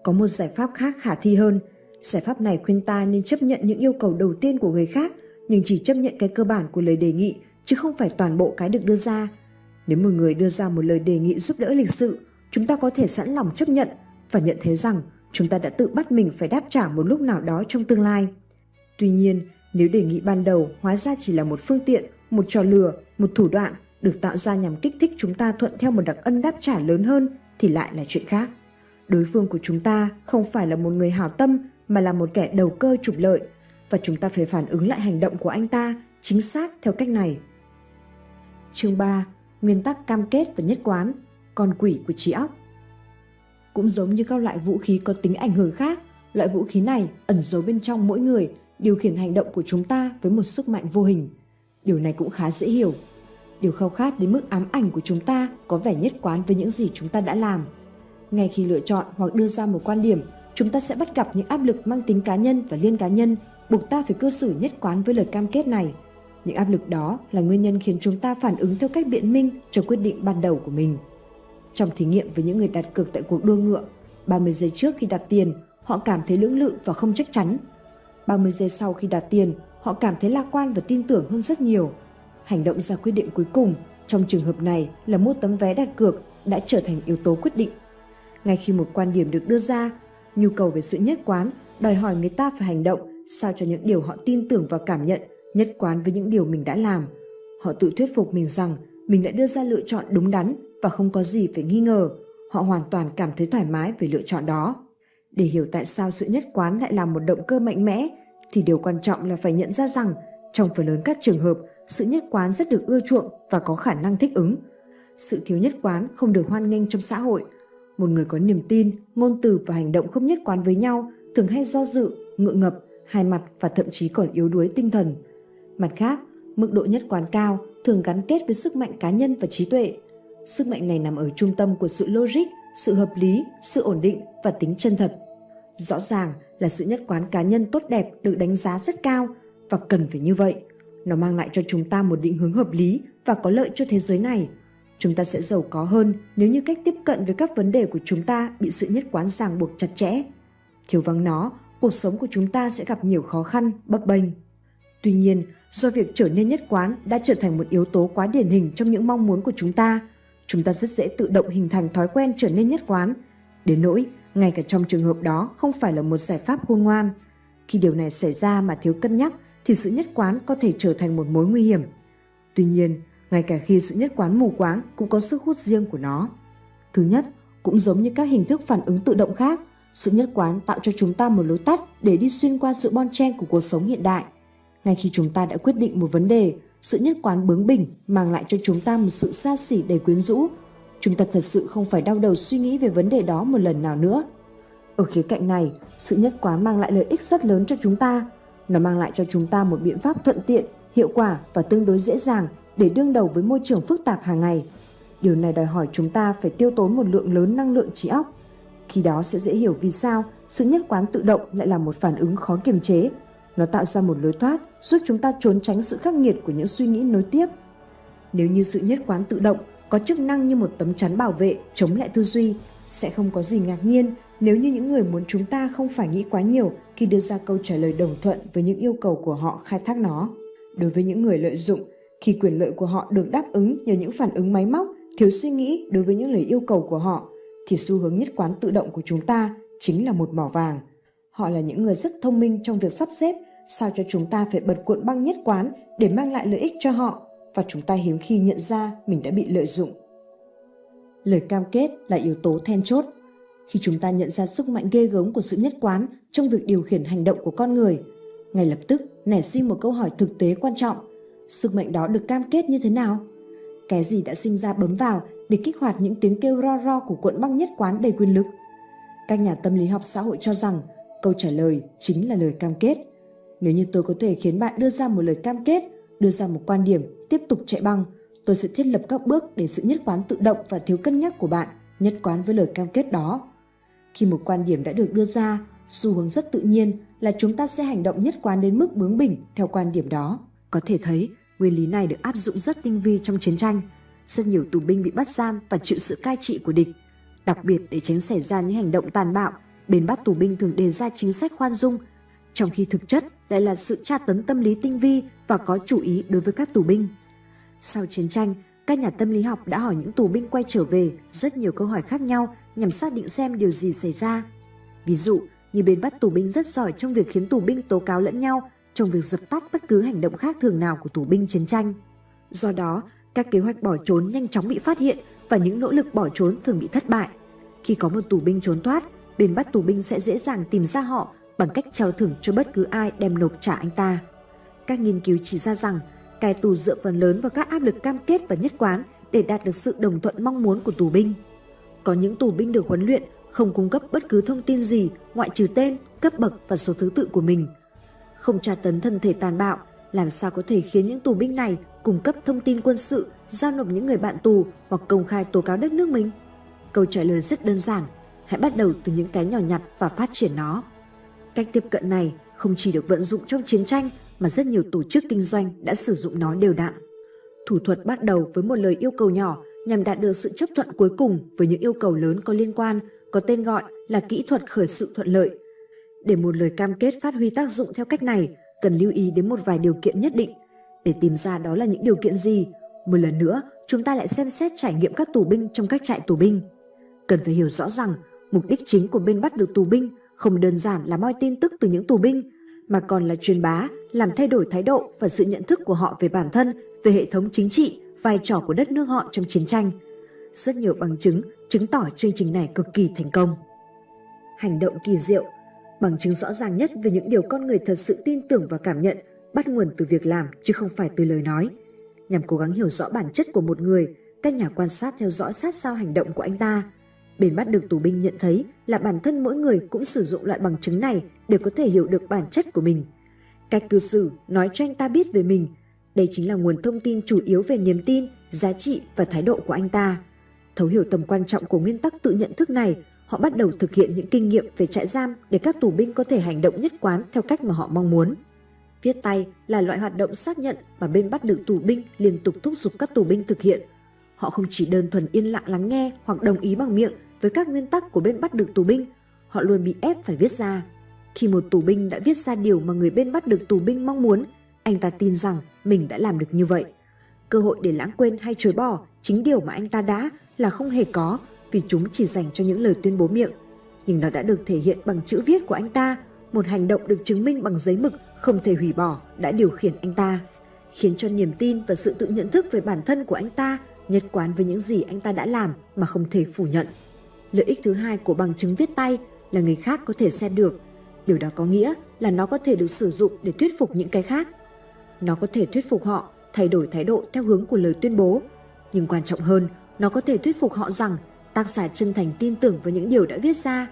Có một giải pháp khác khả thi hơn. Giải pháp này khuyên ta nên chấp nhận những yêu cầu đầu tiên của người khác, nhưng chỉ chấp nhận cái cơ bản của lời đề nghị, chứ không phải toàn bộ cái được đưa ra. Nếu một người đưa ra một lời đề nghị giúp đỡ lịch sự, chúng ta có thể sẵn lòng chấp nhận và nhận thấy rằng chúng ta đã tự bắt mình phải đáp trả một lúc nào đó trong tương lai. Tuy nhiên, nếu đề nghị ban đầu hóa ra chỉ là một phương tiện, một trò lừa, một thủ đoạn được tạo ra nhằm kích thích chúng ta thuận theo một đặc ân đáp trả lớn hơn thì lại là chuyện khác. Đối phương của chúng ta không phải là một người hảo tâm mà là một kẻ đầu cơ trục lợi và chúng ta phải phản ứng lại hành động của anh ta chính xác theo cách này. Chương 3. Nguyên tắc cam kết và nhất quán, con quỷ của trí óc. Cũng giống như các loại vũ khí có tính ảnh hưởng khác, loại vũ khí này ẩn giấu bên trong mỗi người điều khiển hành động của chúng ta với một sức mạnh vô hình. Điều này cũng khá dễ hiểu. Điều khao khát đến mức ám ảnh của chúng ta có vẻ nhất quán với những gì chúng ta đã làm. Ngay khi lựa chọn hoặc đưa ra một quan điểm, chúng ta sẽ bắt gặp những áp lực mang tính cá nhân và liên cá nhân, buộc ta phải cư xử nhất quán với lời cam kết này. Những áp lực đó là nguyên nhân khiến chúng ta phản ứng theo cách biện minh cho quyết định ban đầu của mình. Trong thí nghiệm với những người đặt cược tại cuộc đua ngựa, 30 giây trước khi đặt tiền, họ cảm thấy lưỡng lự và không chắc chắn, 30 giây sau khi đặt tiền, họ cảm thấy lạc quan và tin tưởng hơn rất nhiều. Hành động ra quyết định cuối cùng, trong trường hợp này là mua tấm vé đặt cược đã trở thành yếu tố quyết định. Ngay khi một quan điểm được đưa ra, nhu cầu về sự nhất quán đòi hỏi người ta phải hành động sao cho những điều họ tin tưởng và cảm nhận nhất quán với những điều mình đã làm. Họ tự thuyết phục mình rằng mình đã đưa ra lựa chọn đúng đắn và không có gì phải nghi ngờ. Họ hoàn toàn cảm thấy thoải mái về lựa chọn đó. Để hiểu tại sao sự nhất quán lại là một động cơ mạnh mẽ, thì điều quan trọng là phải nhận ra rằng trong phần lớn các trường hợp, sự nhất quán rất được ưa chuộng và có khả năng thích ứng. Sự thiếu nhất quán không được hoan nghênh trong xã hội. Một người có niềm tin, ngôn từ và hành động không nhất quán với nhau thường hay do dự, ngượng ngập, hai mặt và thậm chí còn yếu đuối tinh thần. Mặt khác, mức độ nhất quán cao thường gắn kết với sức mạnh cá nhân và trí tuệ. Sức mạnh này nằm ở trung tâm của sự logic, sự hợp lý, sự ổn định và tính chân thật. Rõ ràng là sự nhất quán cá nhân tốt đẹp được đánh giá rất cao và cần phải như vậy. Nó mang lại cho chúng ta một định hướng hợp lý và có lợi cho thế giới này. Chúng ta sẽ giàu có hơn nếu như cách tiếp cận với các vấn đề của chúng ta bị sự nhất quán ràng buộc chặt chẽ. Thiếu vắng nó, cuộc sống của chúng ta sẽ gặp nhiều khó khăn, bấp bênh. Tuy nhiên, do việc trở nên nhất quán đã trở thành một yếu tố quá điển hình trong những mong muốn của chúng ta, chúng ta rất dễ tự động hình thành thói quen trở nên nhất quán. Đến nỗi, ngay cả trong trường hợp đó không phải là một giải pháp khôn ngoan. Khi điều này xảy ra mà thiếu cân nhắc thì sự nhất quán có thể trở thành một mối nguy hiểm. Tuy nhiên, ngay cả khi sự nhất quán mù quáng cũng có sức hút riêng của nó. Thứ nhất, cũng giống như các hình thức phản ứng tự động khác, sự nhất quán tạo cho chúng ta một lối tắt để đi xuyên qua sự bon chen của cuộc sống hiện đại. Ngay khi chúng ta đã quyết định một vấn đề, sự nhất quán bướng bỉnh mang lại cho chúng ta một sự xa xỉ đầy quyến rũ. Chúng ta thật sự không phải đau đầu suy nghĩ về vấn đề đó một lần nào nữa. Ở khía cạnh này, sự nhất quán mang lại lợi ích rất lớn cho chúng ta. Nó mang lại cho chúng ta một biện pháp thuận tiện, hiệu quả và tương đối dễ dàng để đương đầu với môi trường phức tạp hàng ngày. Điều này đòi hỏi chúng ta phải tiêu tốn một lượng lớn năng lượng trí óc. Khi đó sẽ dễ hiểu vì sao sự nhất quán tự động lại là một phản ứng khó kiềm chế. Nó tạo ra một lối thoát giúp chúng ta trốn tránh sự khắc nghiệt của những suy nghĩ nối tiếp. Nếu như sự nhất quán tự động có chức năng như một tấm chắn bảo vệ chống lại tư duy, sẽ không có gì ngạc nhiên nếu như những người muốn chúng ta không phải nghĩ quá nhiều khi đưa ra câu trả lời đồng thuận với những yêu cầu của họ khai thác nó. Đối với những người lợi dụng, khi quyền lợi của họ được đáp ứng nhờ những phản ứng máy móc, thiếu suy nghĩ đối với những lời yêu cầu của họ, thì xu hướng nhất quán tự động của chúng ta chính là một mỏ vàng. Họ là những người rất thông minh trong việc sắp xếp sao cho chúng ta phải bật cuộn băng nhất quán để mang lại lợi ích cho họ và chúng ta hiếm khi nhận ra mình đã bị lợi dụng. Lời cam kết là yếu tố then chốt. Khi chúng ta nhận ra sức mạnh ghê gớm của sự nhất quán trong việc điều khiển hành động của con người, ngay lập tức nảy sinh một câu hỏi thực tế quan trọng. Sức mạnh đó được cam kết như thế nào? Cái gì đã sinh ra bấm vào để kích hoạt những tiếng kêu ro ro của cuộn băng nhất quán đầy quyền lực? Các nhà tâm lý học xã hội cho rằng câu trả lời chính là lời cam kết. Nếu như tôi có thể khiến bạn đưa ra một lời cam kết, đưa ra một quan điểm, tiếp tục chạy băng, tôi sẽ thiết lập các bước để sự nhất quán tự động và thiếu cân nhắc của bạn nhất quán với lời cam kết đó. Khi một quan điểm đã được đưa ra, xu hướng rất tự nhiên là chúng ta sẽ hành động nhất quán đến mức bướng bỉnh theo quan điểm đó. Có thể thấy, nguyên lý này được áp dụng rất tinh vi trong chiến tranh. Rất nhiều tù binh bị bắt giam và chịu sự cai trị của địch. Đặc biệt để tránh xảy ra những hành động tàn bạo, bên bắt tù binh thường đề ra chính sách khoan dung, trong khi thực chất lại là sự tra tấn tâm lý tinh vi và có chủ ý đối với các tù binh. Sau chiến tranh, các nhà tâm lý học đã hỏi những tù binh quay trở về rất nhiều câu hỏi khác nhau nhằm xác định xem điều gì xảy ra. Ví dụ, như bên bắt tù binh rất giỏi trong việc khiến tù binh tố cáo lẫn nhau trong việc dập tắt bất cứ hành động khác thường nào của tù binh chiến tranh. Do đó, các kế hoạch bỏ trốn nhanh chóng bị phát hiện và những nỗ lực bỏ trốn thường bị thất bại. Khi có một tù binh trốn thoát, bên bắt tù binh sẽ dễ dàng tìm ra họ bằng cách trao thưởng cho bất cứ ai đem nộp trả anh ta. Các nghiên cứu chỉ ra rằng cai tù dựa phần lớn vào các áp lực cam kết và nhất quán để đạt được sự đồng thuận mong muốn của tù binh. Có những tù binh được huấn luyện không cung cấp bất cứ thông tin gì ngoại trừ tên, cấp bậc và số thứ tự của mình. Không tra tấn thân thể tàn bạo, làm sao có thể khiến những tù binh này cung cấp thông tin quân sự, giao nộp những người bạn tù hoặc công khai tố cáo đất nước mình? Câu trả lời rất đơn giản, hãy bắt đầu từ những cái nhỏ nhặt và phát triển nó. Cách tiếp cận này không chỉ được vận dụng trong chiến tranh mà rất nhiều tổ chức kinh doanh đã sử dụng nó đều đặn. Thủ thuật bắt đầu với một lời yêu cầu nhỏ nhằm đạt được sự chấp thuận cuối cùng với những yêu cầu lớn có liên quan, có tên gọi là kỹ thuật khởi sự thuận lợi. Để một lời cam kết phát huy tác dụng theo cách này, cần lưu ý đến một vài điều kiện nhất định. Để tìm ra đó là những điều kiện gì, một lần nữa chúng ta lại xem xét trải nghiệm các tù binh trong các trại tù binh. Cần phải hiểu rõ rằng mục đích chính của bên bắt được tù binh không đơn giản là moi tin tức từ những tù binh, mà còn là truyền bá, làm thay đổi thái độ và sự nhận thức của họ về bản thân, về hệ thống chính trị, vai trò của đất nước họ trong chiến tranh. Rất nhiều bằng chứng chứng tỏ chương trình này cực kỳ thành công. Hành động kỳ diệu, bằng chứng rõ ràng nhất về những điều con người thật sự tin tưởng và cảm nhận bắt nguồn từ việc làm chứ không phải từ lời nói. Nhằm cố gắng hiểu rõ bản chất của một người, các nhà quan sát theo dõi sát sao hành động của anh ta. Bên bắt được tù binh nhận thấy là bản thân mỗi người cũng sử dụng loại bằng chứng này để có thể hiểu được bản chất của mình. Cách cư xử nói cho anh ta biết về mình. Đây chính là nguồn thông tin chủ yếu về niềm tin, giá trị và thái độ của anh ta. Thấu hiểu tầm quan trọng của nguyên tắc tự nhận thức này, họ bắt đầu thực hiện những kinh nghiệm về trại giam để các tù binh có thể hành động nhất quán theo cách mà họ mong muốn. Viết tay là loại hoạt động xác nhận mà bên bắt được tù binh liên tục thúc giục các tù binh thực hiện. Họ không chỉ đơn thuần yên lặng lắng nghe hoặc đồng ý bằng miệng với các nguyên tắc của bên bắt được tù binh, họ luôn bị ép phải viết ra. Khi một tù binh đã viết ra điều mà người bên bắt được tù binh mong muốn, anh ta tin rằng mình đã làm được như vậy. Cơ hội để lãng quên hay chối bỏ chính điều mà anh ta đã là không hề có vì chúng chỉ dành cho những lời tuyên bố miệng. Nhưng nó đã được thể hiện bằng chữ viết của anh ta, một hành động được chứng minh bằng giấy mực không thể hủy bỏ đã điều khiển anh ta, khiến cho niềm tin và sự tự nhận thức về bản thân của anh ta nhất quán với những gì anh ta đã làm mà không thể phủ nhận. Lợi ích thứ hai của bằng chứng viết tay là người khác có thể xem được. Điều đó có nghĩa là nó có thể được sử dụng để thuyết phục những cái khác. Nó có thể thuyết phục họ thay đổi thái độ theo hướng của lời tuyên bố. Nhưng quan trọng hơn, nó có thể thuyết phục họ rằng tác giả chân thành tin tưởng vào những điều đã viết ra.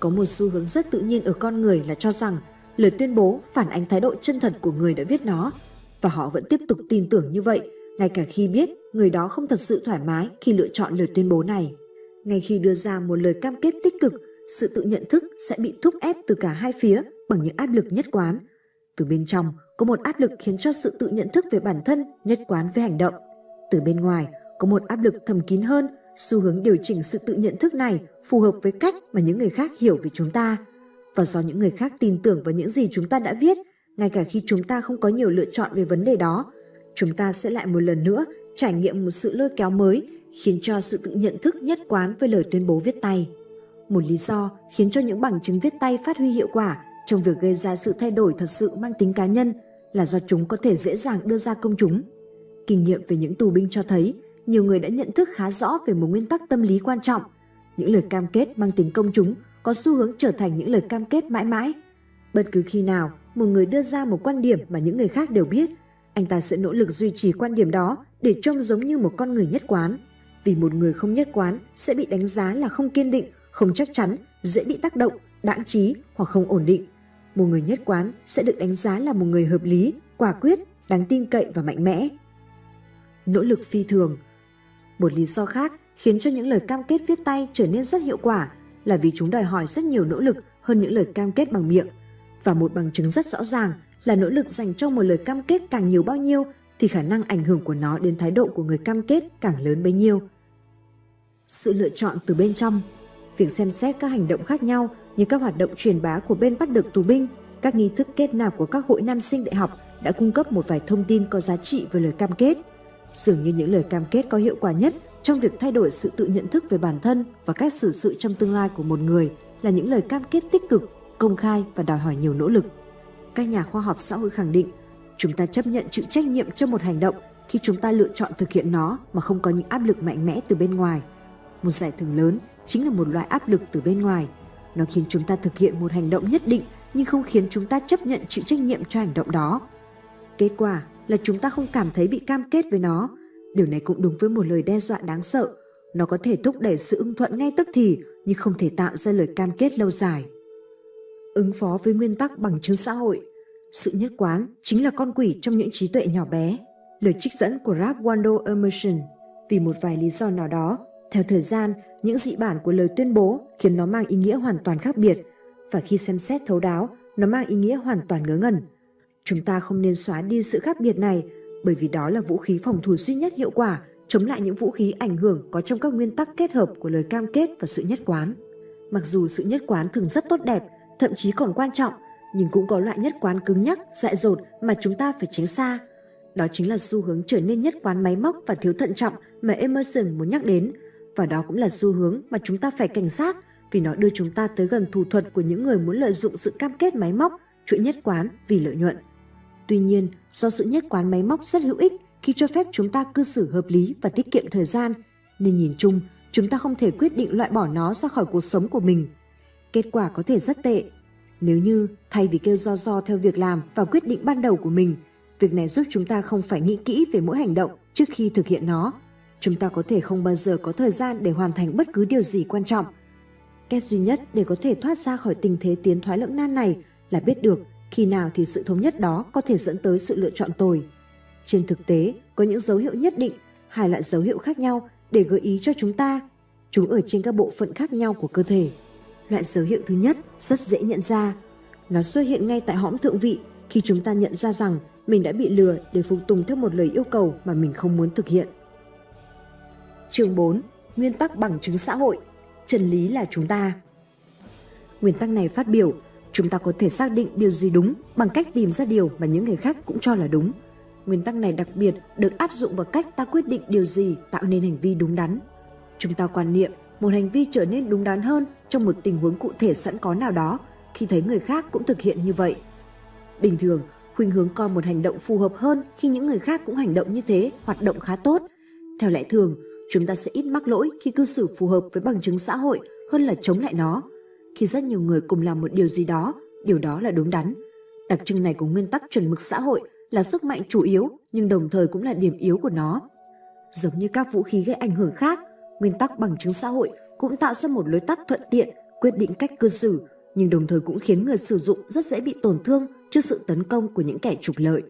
Có một xu hướng rất tự nhiên ở con người là cho rằng lời tuyên bố phản ánh thái độ chân thật của người đã viết nó và họ vẫn tiếp tục tin tưởng như vậy ngay cả khi biết người đó không thật sự thoải mái khi lựa chọn lời tuyên bố này. Ngay khi đưa ra một lời cam kết tích cực, sự tự nhận thức sẽ bị thúc ép từ cả hai phía bằng những áp lực nhất quán. Từ bên trong có một áp lực khiến cho sự tự nhận thức về bản thân nhất quán với hành động. Từ bên ngoài có một áp lực thầm kín hơn, xu hướng điều chỉnh sự tự nhận thức này phù hợp với cách mà những người khác hiểu về chúng ta. Và do những người khác tin tưởng vào những gì chúng ta đã viết, ngay cả khi chúng ta không có nhiều lựa chọn về vấn đề đó, chúng ta sẽ lại một lần nữa trải nghiệm một sự lôi kéo mới khiến cho sự tự nhận thức nhất quán với lời tuyên bố viết tay. Một lý do khiến cho những bằng chứng viết tay phát huy hiệu quả trong việc gây ra sự thay đổi thật sự mang tính cá nhân là do chúng có thể dễ dàng đưa ra công chúng. Kinh nghiệm về những tù binh cho thấy nhiều người đã nhận thức khá rõ về một nguyên tắc tâm lý quan trọng. Những lời cam kết mang tính công chúng có xu hướng trở thành những lời cam kết mãi mãi. Bất cứ khi nào một người đưa ra một quan điểm mà những người khác đều biết, anh ta sẽ nỗ lực duy trì quan điểm đó để trông giống như một con người nhất quán. Vì một người không nhất quán sẽ bị đánh giá là không kiên định, không chắc chắn, dễ bị tác động, đãng trí hoặc không ổn định. Một người nhất quán sẽ được đánh giá là một người hợp lý, quả quyết, đáng tin cậy và mạnh mẽ. Nỗ lực phi thường Một lý do khác khiến cho những lời cam kết viết tay trở nên rất hiệu quả là vì chúng đòi hỏi rất nhiều nỗ lực hơn những lời cam kết bằng miệng. Và một bằng chứng rất rõ ràng là nỗ lực dành cho một lời cam kết càng nhiều bao nhiêu thì khả năng ảnh hưởng của nó đến thái độ của người cam kết càng lớn bấy nhiêu. Sự lựa chọn từ bên trong, việc xem xét các hành động khác nhau như các hoạt động truyền bá của bên bắt được tù binh, các nghi thức kết nạp của các hội nam sinh đại học đã cung cấp một vài thông tin có giá trị về lời cam kết. Dường như những lời cam kết có hiệu quả nhất trong việc thay đổi sự tự nhận thức về bản thân và cách xử sự trong tương lai của một người là những lời cam kết tích cực, công khai và đòi hỏi nhiều nỗ lực. Các nhà khoa học xã hội khẳng định chúng ta chấp nhận chịu trách nhiệm cho một hành động khi chúng ta lựa chọn thực hiện nó mà không có những áp lực mạnh mẽ từ bên ngoài. Một giải thưởng lớn chính là một loại áp lực từ bên ngoài. Nó khiến chúng ta thực hiện một hành động nhất định nhưng không khiến chúng ta chấp nhận chịu trách nhiệm cho hành động đó. Kết quả là chúng ta không cảm thấy bị cam kết với nó. Điều này cũng đúng với một lời đe dọa đáng sợ. Nó có thể thúc đẩy sự ưng thuận ngay tức thì nhưng không thể tạo ra lời cam kết lâu dài. Ứng phó với nguyên tắc bằng chứng xã hội sự nhất quán chính là con quỷ trong những trí tuệ nhỏ bé. Lời trích dẫn của rap Wando Emerson vì một vài lý do nào đó, theo thời gian, những dị bản của lời tuyên bố khiến nó mang ý nghĩa hoàn toàn khác biệt và khi xem xét thấu đáo, nó mang ý nghĩa hoàn toàn ngớ ngẩn. Chúng ta không nên xóa đi sự khác biệt này bởi vì đó là vũ khí phòng thủ duy nhất hiệu quả chống lại những vũ khí ảnh hưởng có trong các nguyên tắc kết hợp của lời cam kết và sự nhất quán. Mặc dù sự nhất quán thường rất tốt đẹp, thậm chí còn quan trọng, nhưng cũng có loại nhất quán cứng nhắc, dại dột mà chúng ta phải tránh xa. Đó chính là xu hướng trở nên nhất quán máy móc và thiếu thận trọng mà Emerson muốn nhắc đến. Và đó cũng là xu hướng mà chúng ta phải cảnh giác vì nó đưa chúng ta tới gần thủ thuật của những người muốn lợi dụng sự cam kết máy móc, chuỗi nhất quán vì lợi nhuận. Tuy nhiên, do sự nhất quán máy móc rất hữu ích khi cho phép chúng ta cư xử hợp lý và tiết kiệm thời gian, nên nhìn chung, chúng ta không thể quyết định loại bỏ nó ra khỏi cuộc sống của mình. Kết quả có thể rất tệ, nếu như thay vì kêu do do theo việc làm và quyết định ban đầu của mình, việc này giúp chúng ta không phải nghĩ kỹ về mỗi hành động trước khi thực hiện nó. Chúng ta có thể không bao giờ có thời gian để hoàn thành bất cứ điều gì quan trọng. Cách duy nhất để có thể thoát ra khỏi tình thế tiến thoái lưỡng nan này là biết được khi nào thì sự thống nhất đó có thể dẫn tới sự lựa chọn tồi. Trên thực tế, có những dấu hiệu nhất định, hai loại dấu hiệu khác nhau để gợi ý cho chúng ta. Chúng ở trên các bộ phận khác nhau của cơ thể. Loại dấu hiệu thứ nhất rất dễ nhận ra. Nó xuất hiện ngay tại hõm thượng vị khi chúng ta nhận ra rằng mình đã bị lừa để phục tùng theo một lời yêu cầu mà mình không muốn thực hiện. Chương 4. Nguyên tắc bằng chứng xã hội. Chân lý là chúng ta. Nguyên tắc này phát biểu, chúng ta có thể xác định điều gì đúng bằng cách tìm ra điều mà những người khác cũng cho là đúng. Nguyên tắc này đặc biệt được áp dụng vào cách ta quyết định điều gì tạo nên hành vi đúng đắn. Chúng ta quan niệm một hành vi trở nên đúng đắn hơn trong một tình huống cụ thể sẵn có nào đó khi thấy người khác cũng thực hiện như vậy. Bình thường, khuynh hướng coi một hành động phù hợp hơn khi những người khác cũng hành động như thế hoạt động khá tốt. Theo lẽ thường, chúng ta sẽ ít mắc lỗi khi cư xử phù hợp với bằng chứng xã hội hơn là chống lại nó. Khi rất nhiều người cùng làm một điều gì đó, điều đó là đúng đắn. Đặc trưng này của nguyên tắc chuẩn mực xã hội là sức mạnh chủ yếu nhưng đồng thời cũng là điểm yếu của nó. Giống như các vũ khí gây ảnh hưởng khác, nguyên tắc bằng chứng xã hội cũng tạo ra một lối tắt thuận tiện quyết định cách cư xử nhưng đồng thời cũng khiến người sử dụng rất dễ bị tổn thương trước sự tấn công của những kẻ trục lợi.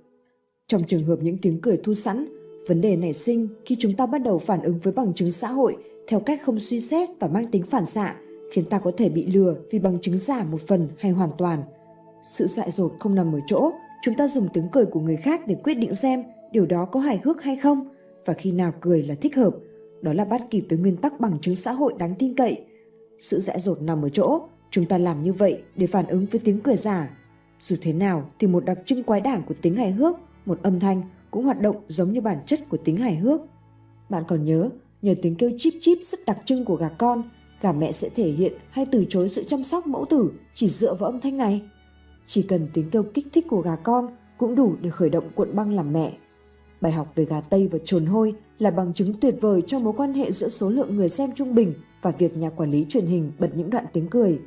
Trong trường hợp những tiếng cười thu sẵn, vấn đề nảy sinh khi chúng ta bắt đầu phản ứng với bằng chứng xã hội theo cách không suy xét và mang tính phản xạ, khiến ta có thể bị lừa vì bằng chứng giả một phần hay hoàn toàn. Sự dại dột không nằm ở chỗ, chúng ta dùng tiếng cười của người khác để quyết định xem điều đó có hài hước hay không và khi nào cười là thích hợp. Đó là bắt kịp với nguyên tắc bằng chứng xã hội đáng tin cậy. Sự dại dột nằm ở chỗ, chúng ta làm như vậy để phản ứng với tiếng cười giả dù thế nào thì một đặc trưng quái đản của tính hài hước, một âm thanh cũng hoạt động giống như bản chất của tính hài hước. Bạn còn nhớ, nhờ tiếng kêu chip chip rất đặc trưng của gà con, gà mẹ sẽ thể hiện hay từ chối sự chăm sóc mẫu tử chỉ dựa vào âm thanh này. Chỉ cần tiếng kêu kích thích của gà con cũng đủ để khởi động cuộn băng làm mẹ. Bài học về gà Tây và trồn hôi là bằng chứng tuyệt vời cho mối quan hệ giữa số lượng người xem trung bình và việc nhà quản lý truyền hình bật những đoạn tiếng cười.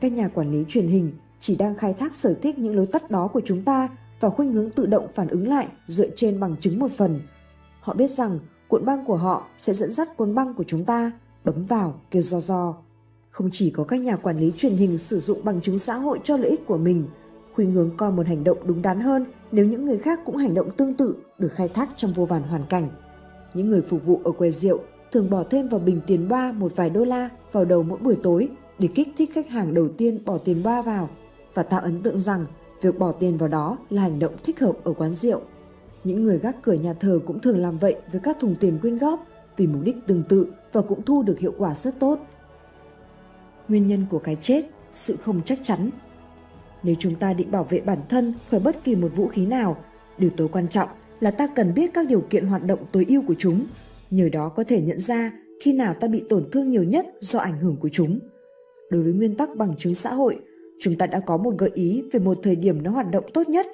Các nhà quản lý truyền hình chỉ đang khai thác sở thích những lối tắt đó của chúng ta và khuynh hướng tự động phản ứng lại dựa trên bằng chứng một phần. Họ biết rằng cuộn băng của họ sẽ dẫn dắt cuộn băng của chúng ta bấm vào kêu do do. Không chỉ có các nhà quản lý truyền hình sử dụng bằng chứng xã hội cho lợi ích của mình, khuynh hướng coi một hành động đúng đắn hơn nếu những người khác cũng hành động tương tự được khai thác trong vô vàn hoàn cảnh. Những người phục vụ ở quầy rượu thường bỏ thêm vào bình tiền ba một vài đô la vào đầu mỗi buổi tối để kích thích khách hàng đầu tiên bỏ tiền ba vào và tạo ấn tượng rằng việc bỏ tiền vào đó là hành động thích hợp ở quán rượu. Những người gác cửa nhà thờ cũng thường làm vậy với các thùng tiền quyên góp vì mục đích tương tự và cũng thu được hiệu quả rất tốt. Nguyên nhân của cái chết, sự không chắc chắn. Nếu chúng ta định bảo vệ bản thân khỏi bất kỳ một vũ khí nào, điều tối quan trọng là ta cần biết các điều kiện hoạt động tối ưu của chúng, nhờ đó có thể nhận ra khi nào ta bị tổn thương nhiều nhất do ảnh hưởng của chúng. Đối với nguyên tắc bằng chứng xã hội, chúng ta đã có một gợi ý về một thời điểm nó hoạt động tốt nhất.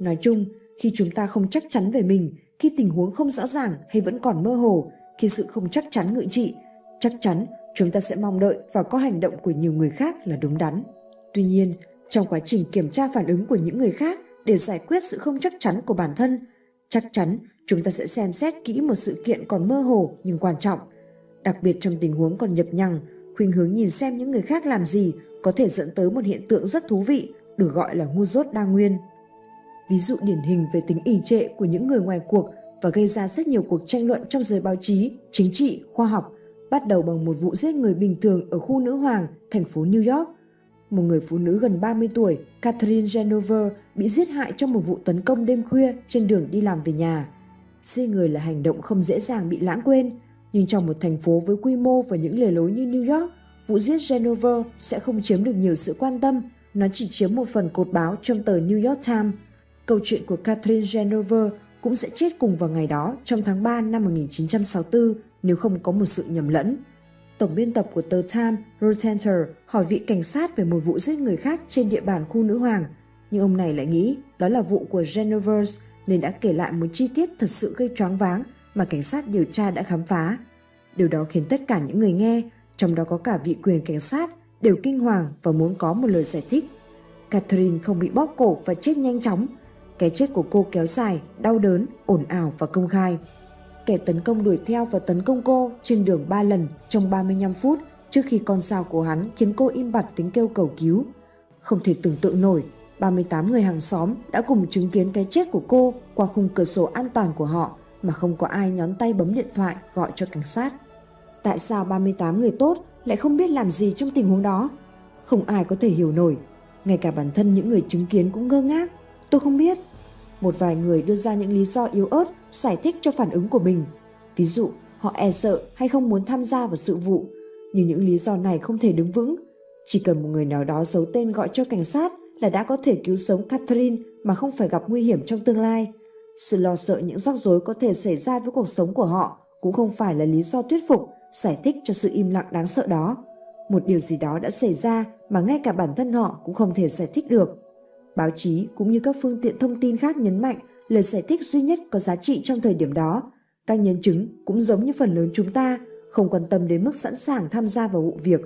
Nói chung, khi chúng ta không chắc chắn về mình, khi tình huống không rõ ràng hay vẫn còn mơ hồ, khi sự không chắc chắn ngự trị, chắc chắn chúng ta sẽ mong đợi và có hành động của nhiều người khác là đúng đắn. Tuy nhiên, trong quá trình kiểm tra phản ứng của những người khác để giải quyết sự không chắc chắn của bản thân, chắc chắn chúng ta sẽ xem xét kỹ một sự kiện còn mơ hồ nhưng quan trọng. Đặc biệt trong tình huống còn nhập nhằng, khuynh hướng nhìn xem những người khác làm gì có thể dẫn tới một hiện tượng rất thú vị được gọi là ngu dốt đa nguyên. Ví dụ điển hình về tính ỉ trệ của những người ngoài cuộc và gây ra rất nhiều cuộc tranh luận trong giới báo chí, chính trị, khoa học, bắt đầu bằng một vụ giết người bình thường ở khu nữ hoàng, thành phố New York. Một người phụ nữ gần 30 tuổi, Catherine Genover, bị giết hại trong một vụ tấn công đêm khuya trên đường đi làm về nhà. Giết người là hành động không dễ dàng bị lãng quên, nhưng trong một thành phố với quy mô và những lề lối như New York, vụ giết Genover sẽ không chiếm được nhiều sự quan tâm, nó chỉ chiếm một phần cột báo trong tờ New York Times. Câu chuyện của Catherine Genover cũng sẽ chết cùng vào ngày đó trong tháng 3 năm 1964 nếu không có một sự nhầm lẫn. Tổng biên tập của tờ Time, Rotenter, hỏi vị cảnh sát về một vụ giết người khác trên địa bàn khu nữ hoàng, nhưng ông này lại nghĩ đó là vụ của Genovers nên đã kể lại một chi tiết thật sự gây choáng váng mà cảnh sát điều tra đã khám phá. Điều đó khiến tất cả những người nghe trong đó có cả vị quyền cảnh sát, đều kinh hoàng và muốn có một lời giải thích. Catherine không bị bóp cổ và chết nhanh chóng. Cái chết của cô kéo dài, đau đớn, ồn ào và công khai. Kẻ tấn công đuổi theo và tấn công cô trên đường 3 lần trong 35 phút trước khi con sao của hắn khiến cô im bặt tiếng kêu cầu cứu. Không thể tưởng tượng nổi, 38 người hàng xóm đã cùng chứng kiến cái chết của cô qua khung cửa sổ an toàn của họ mà không có ai nhón tay bấm điện thoại gọi cho cảnh sát. Tại sao 38 người tốt lại không biết làm gì trong tình huống đó? Không ai có thể hiểu nổi. Ngay cả bản thân những người chứng kiến cũng ngơ ngác. Tôi không biết. Một vài người đưa ra những lý do yếu ớt giải thích cho phản ứng của mình. Ví dụ, họ e sợ hay không muốn tham gia vào sự vụ. Nhưng những lý do này không thể đứng vững. Chỉ cần một người nào đó giấu tên gọi cho cảnh sát là đã có thể cứu sống Catherine mà không phải gặp nguy hiểm trong tương lai. Sự lo sợ những rắc rối có thể xảy ra với cuộc sống của họ cũng không phải là lý do thuyết phục giải thích cho sự im lặng đáng sợ đó. Một điều gì đó đã xảy ra mà ngay cả bản thân họ cũng không thể giải thích được. Báo chí cũng như các phương tiện thông tin khác nhấn mạnh lời giải thích duy nhất có giá trị trong thời điểm đó. Các nhân chứng cũng giống như phần lớn chúng ta, không quan tâm đến mức sẵn sàng tham gia vào vụ việc.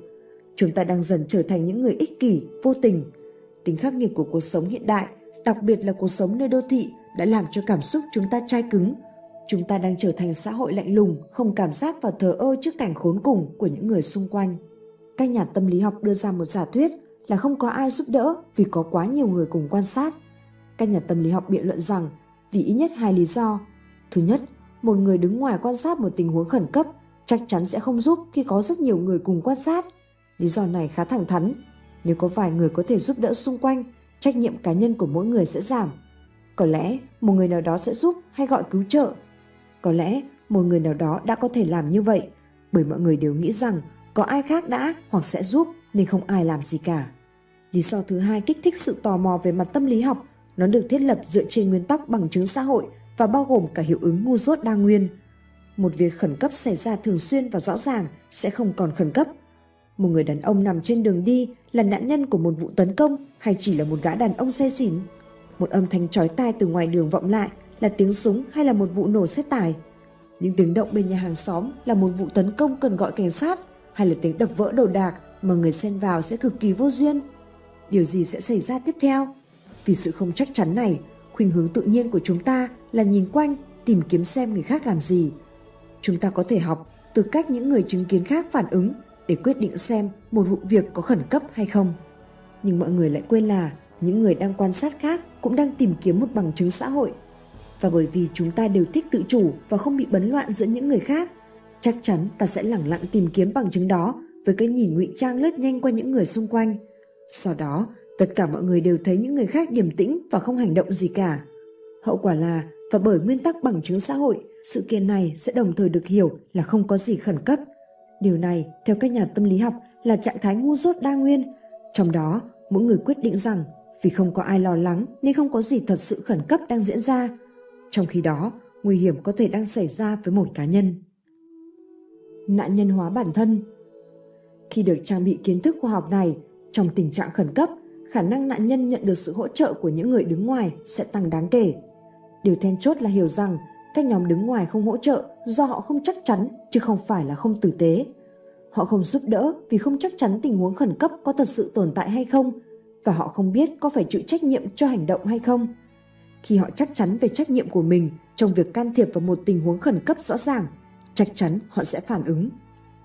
Chúng ta đang dần trở thành những người ích kỷ, vô tình. Tính khắc nghiệt của cuộc sống hiện đại, đặc biệt là cuộc sống nơi đô thị, đã làm cho cảm xúc chúng ta chai cứng. Chúng ta đang trở thành xã hội lạnh lùng, không cảm giác và thờ ơ trước cảnh khốn cùng của những người xung quanh. Các nhà tâm lý học đưa ra một giả thuyết là không có ai giúp đỡ vì có quá nhiều người cùng quan sát. Các nhà tâm lý học biện luận rằng vì ít nhất hai lý do. Thứ nhất, một người đứng ngoài quan sát một tình huống khẩn cấp chắc chắn sẽ không giúp khi có rất nhiều người cùng quan sát. Lý do này khá thẳng thắn. Nếu có vài người có thể giúp đỡ xung quanh, trách nhiệm cá nhân của mỗi người sẽ giảm. Có lẽ một người nào đó sẽ giúp hay gọi cứu trợ. Có lẽ một người nào đó đã có thể làm như vậy bởi mọi người đều nghĩ rằng có ai khác đã hoặc sẽ giúp nên không ai làm gì cả. Lý do thứ hai kích thích sự tò mò về mặt tâm lý học, nó được thiết lập dựa trên nguyên tắc bằng chứng xã hội và bao gồm cả hiệu ứng ngu dốt đa nguyên. Một việc khẩn cấp xảy ra thường xuyên và rõ ràng sẽ không còn khẩn cấp. Một người đàn ông nằm trên đường đi là nạn nhân của một vụ tấn công hay chỉ là một gã đàn ông say xỉn. Một âm thanh chói tai từ ngoài đường vọng lại là tiếng súng hay là một vụ nổ xe tải. Những tiếng động bên nhà hàng xóm là một vụ tấn công cần gọi cảnh sát hay là tiếng đập vỡ đồ đạc mà người xen vào sẽ cực kỳ vô duyên. Điều gì sẽ xảy ra tiếp theo? Vì sự không chắc chắn này, khuynh hướng tự nhiên của chúng ta là nhìn quanh, tìm kiếm xem người khác làm gì. Chúng ta có thể học từ cách những người chứng kiến khác phản ứng để quyết định xem một vụ việc có khẩn cấp hay không. Nhưng mọi người lại quên là những người đang quan sát khác cũng đang tìm kiếm một bằng chứng xã hội. Và bởi vì chúng ta đều thích tự chủ và không bị bấn loạn giữa những người khác, chắc chắn ta sẽ lẳng lặng tìm kiếm bằng chứng đó với cái nhìn ngụy trang lướt nhanh qua những người xung quanh. Sau đó, tất cả mọi người đều thấy những người khác điềm tĩnh và không hành động gì cả. Hậu quả là, và bởi nguyên tắc bằng chứng xã hội, sự kiện này sẽ đồng thời được hiểu là không có gì khẩn cấp. Điều này, theo các nhà tâm lý học, là trạng thái ngu dốt đa nguyên. Trong đó, mỗi người quyết định rằng vì không có ai lo lắng nên không có gì thật sự khẩn cấp đang diễn ra. Trong khi đó, nguy hiểm có thể đang xảy ra với một cá nhân. Nạn nhân hóa bản thân Khi được trang bị kiến thức khoa học này, trong tình trạng khẩn cấp, khả năng nạn nhân nhận được sự hỗ trợ của những người đứng ngoài sẽ tăng đáng kể. Điều then chốt là hiểu rằng các nhóm đứng ngoài không hỗ trợ do họ không chắc chắn chứ không phải là không tử tế. Họ không giúp đỡ vì không chắc chắn tình huống khẩn cấp có thật sự tồn tại hay không và họ không biết có phải chịu trách nhiệm cho hành động hay không. Khi họ chắc chắn về trách nhiệm của mình trong việc can thiệp vào một tình huống khẩn cấp rõ ràng, chắc chắn họ sẽ phản ứng.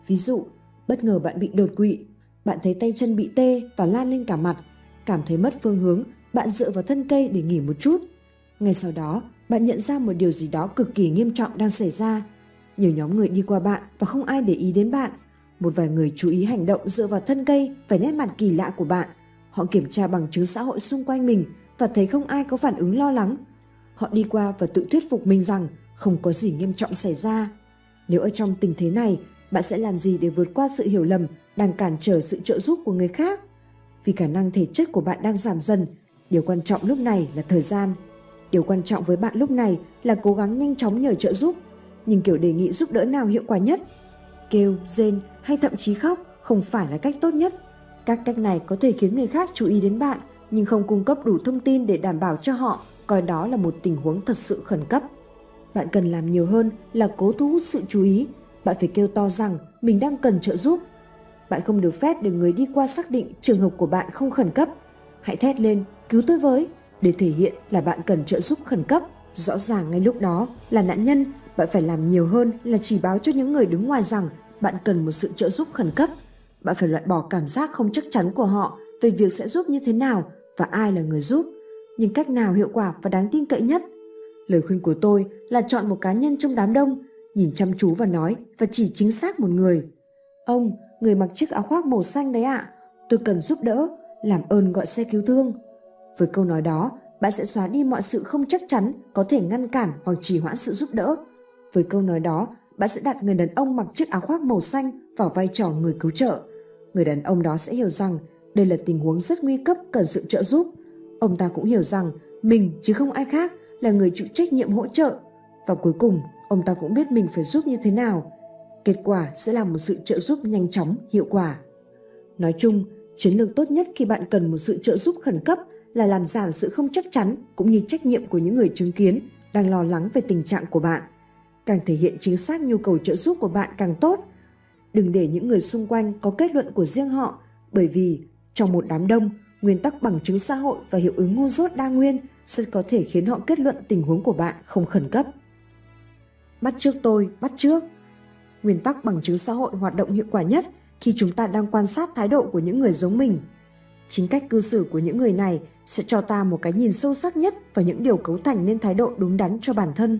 Ví dụ, bất ngờ bạn bị đột quỵ, bạn thấy tay chân bị tê và lan lên cả mặt, cảm thấy mất phương hướng, bạn dựa vào thân cây để nghỉ một chút. Ngay sau đó, bạn nhận ra một điều gì đó cực kỳ nghiêm trọng đang xảy ra. Nhiều nhóm người đi qua bạn và không ai để ý đến bạn. Một vài người chú ý hành động dựa vào thân cây và nét mặt kỳ lạ của bạn. Họ kiểm tra bằng chứng xã hội xung quanh mình và thấy không ai có phản ứng lo lắng. Họ đi qua và tự thuyết phục mình rằng không có gì nghiêm trọng xảy ra. Nếu ở trong tình thế này, bạn sẽ làm gì để vượt qua sự hiểu lầm đang cản trở sự trợ giúp của người khác? Vì khả năng thể chất của bạn đang giảm dần, điều quan trọng lúc này là thời gian. Điều quan trọng với bạn lúc này là cố gắng nhanh chóng nhờ trợ giúp, nhưng kiểu đề nghị giúp đỡ nào hiệu quả nhất? Kêu, rên hay thậm chí khóc không phải là cách tốt nhất. Các cách này có thể khiến người khác chú ý đến bạn, nhưng không cung cấp đủ thông tin để đảm bảo cho họ coi đó là một tình huống thật sự khẩn cấp. Bạn cần làm nhiều hơn là cố thu hút sự chú ý. Bạn phải kêu to rằng mình đang cần trợ giúp. Bạn không được phép để người đi qua xác định trường hợp của bạn không khẩn cấp. hãy thét lên, cứu tôi với, để thể hiện là bạn cần trợ giúp khẩn cấp. Rõ ràng ngay lúc đó là nạn nhân, bạn phải làm nhiều hơn là chỉ báo cho những người đứng ngoài rằng bạn cần một sự trợ giúp khẩn cấp. Bạn phải loại bỏ cảm giác không chắc chắn của họ về việc sẽ giúp như thế nào và ai là người giúp, nhưng cách nào hiệu quả và đáng tin cậy nhất. Lời khuyên của tôi là chọn một cá nhân trong đám đông, nhìn chăm chú và nói và chỉ chính xác một người. Ông, người mặc chiếc áo khoác màu xanh đấy ạ, à, tôi cần giúp đỡ, làm ơn gọi xe cứu thương. Với câu nói đó, bạn sẽ xóa đi mọi sự không chắc chắn có thể ngăn cản hoặc trì hoãn sự giúp đỡ. Với câu nói đó, bạn sẽ đặt người đàn ông mặc chiếc áo khoác màu xanh vào vai trò người cứu trợ. Người đàn ông đó sẽ hiểu rằng đây là tình huống rất nguy cấp cần sự trợ giúp. Ông ta cũng hiểu rằng mình chứ không ai khác là người chịu trách nhiệm hỗ trợ. Và cuối cùng, ông ta cũng biết mình phải giúp như thế nào. Kết quả sẽ là một sự trợ giúp nhanh chóng, hiệu quả. Nói chung, chiến lược tốt nhất khi bạn cần một sự trợ giúp khẩn cấp là làm giảm sự không chắc chắn cũng như trách nhiệm của những người chứng kiến đang lo lắng về tình trạng của bạn. Càng thể hiện chính xác nhu cầu trợ giúp của bạn càng tốt. Đừng để những người xung quanh có kết luận của riêng họ, bởi vì trong một đám đông, nguyên tắc bằng chứng xã hội và hiệu ứng ngu dốt đa nguyên sẽ có thể khiến họ kết luận tình huống của bạn không khẩn cấp. Bắt trước tôi, bắt trước. Nguyên tắc bằng chứng xã hội hoạt động hiệu quả nhất khi chúng ta đang quan sát thái độ của những người giống mình. Chính cách cư xử của những người này sẽ cho ta một cái nhìn sâu sắc nhất vào những điều cấu thành nên thái độ đúng đắn cho bản thân.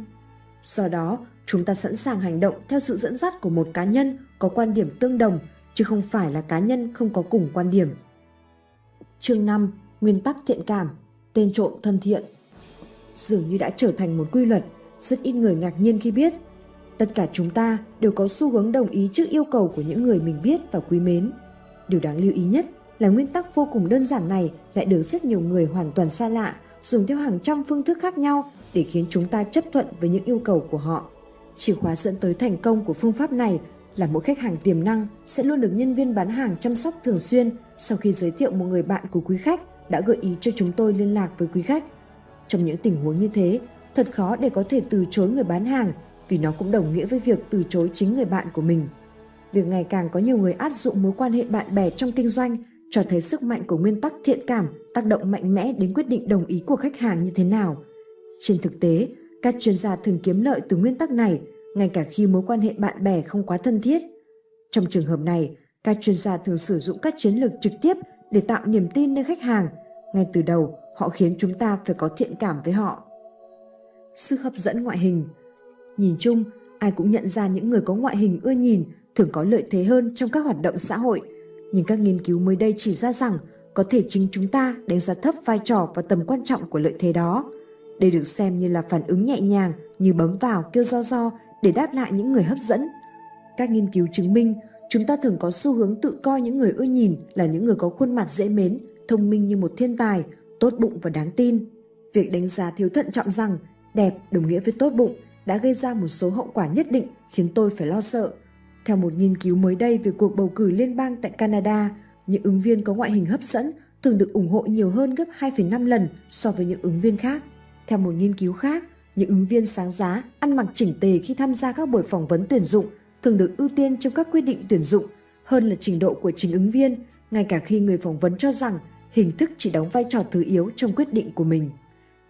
Do đó, chúng ta sẵn sàng hành động theo sự dẫn dắt của một cá nhân có quan điểm tương đồng, chứ không phải là cá nhân không có cùng quan điểm. Chương 5. Nguyên tắc thiện cảm Tên trộm thân thiện Dường như đã trở thành một quy luật, rất ít người ngạc nhiên khi biết. Tất cả chúng ta đều có xu hướng đồng ý trước yêu cầu của những người mình biết và quý mến. Điều đáng lưu ý nhất là nguyên tắc vô cùng đơn giản này lại được rất nhiều người hoàn toàn xa lạ dùng theo hàng trăm phương thức khác nhau để khiến chúng ta chấp thuận với những yêu cầu của họ. Chìa khóa dẫn tới thành công của phương pháp này là mỗi khách hàng tiềm năng sẽ luôn được nhân viên bán hàng chăm sóc thường xuyên sau khi giới thiệu một người bạn của quý khách đã gợi ý cho chúng tôi liên lạc với quý khách. Trong những tình huống như thế, thật khó để có thể từ chối người bán hàng vì nó cũng đồng nghĩa với việc từ chối chính người bạn của mình. Việc ngày càng có nhiều người áp dụng mối quan hệ bạn bè trong kinh doanh cho thấy sức mạnh của nguyên tắc thiện cảm tác động mạnh mẽ đến quyết định đồng ý của khách hàng như thế nào. Trên thực tế, các chuyên gia thường kiếm lợi từ nguyên tắc này ngay cả khi mối quan hệ bạn bè không quá thân thiết. Trong trường hợp này, các chuyên gia thường sử dụng các chiến lược trực tiếp để tạo niềm tin nơi khách hàng. Ngay từ đầu, họ khiến chúng ta phải có thiện cảm với họ. Sự hấp dẫn ngoại hình Nhìn chung, ai cũng nhận ra những người có ngoại hình ưa nhìn thường có lợi thế hơn trong các hoạt động xã hội. Nhưng các nghiên cứu mới đây chỉ ra rằng có thể chính chúng ta đánh giá thấp vai trò và tầm quan trọng của lợi thế đó. Đây được xem như là phản ứng nhẹ nhàng như bấm vào kêu do do để đáp lại những người hấp dẫn. Các nghiên cứu chứng minh, chúng ta thường có xu hướng tự coi những người ưa nhìn là những người có khuôn mặt dễ mến, thông minh như một thiên tài, tốt bụng và đáng tin. Việc đánh giá thiếu thận trọng rằng đẹp đồng nghĩa với tốt bụng đã gây ra một số hậu quả nhất định khiến tôi phải lo sợ. Theo một nghiên cứu mới đây về cuộc bầu cử liên bang tại Canada, những ứng viên có ngoại hình hấp dẫn thường được ủng hộ nhiều hơn gấp 2,5 lần so với những ứng viên khác. Theo một nghiên cứu khác, những ứng viên sáng giá, ăn mặc chỉnh tề khi tham gia các buổi phỏng vấn tuyển dụng thường được ưu tiên trong các quyết định tuyển dụng hơn là trình độ của chính ứng viên, ngay cả khi người phỏng vấn cho rằng hình thức chỉ đóng vai trò thứ yếu trong quyết định của mình.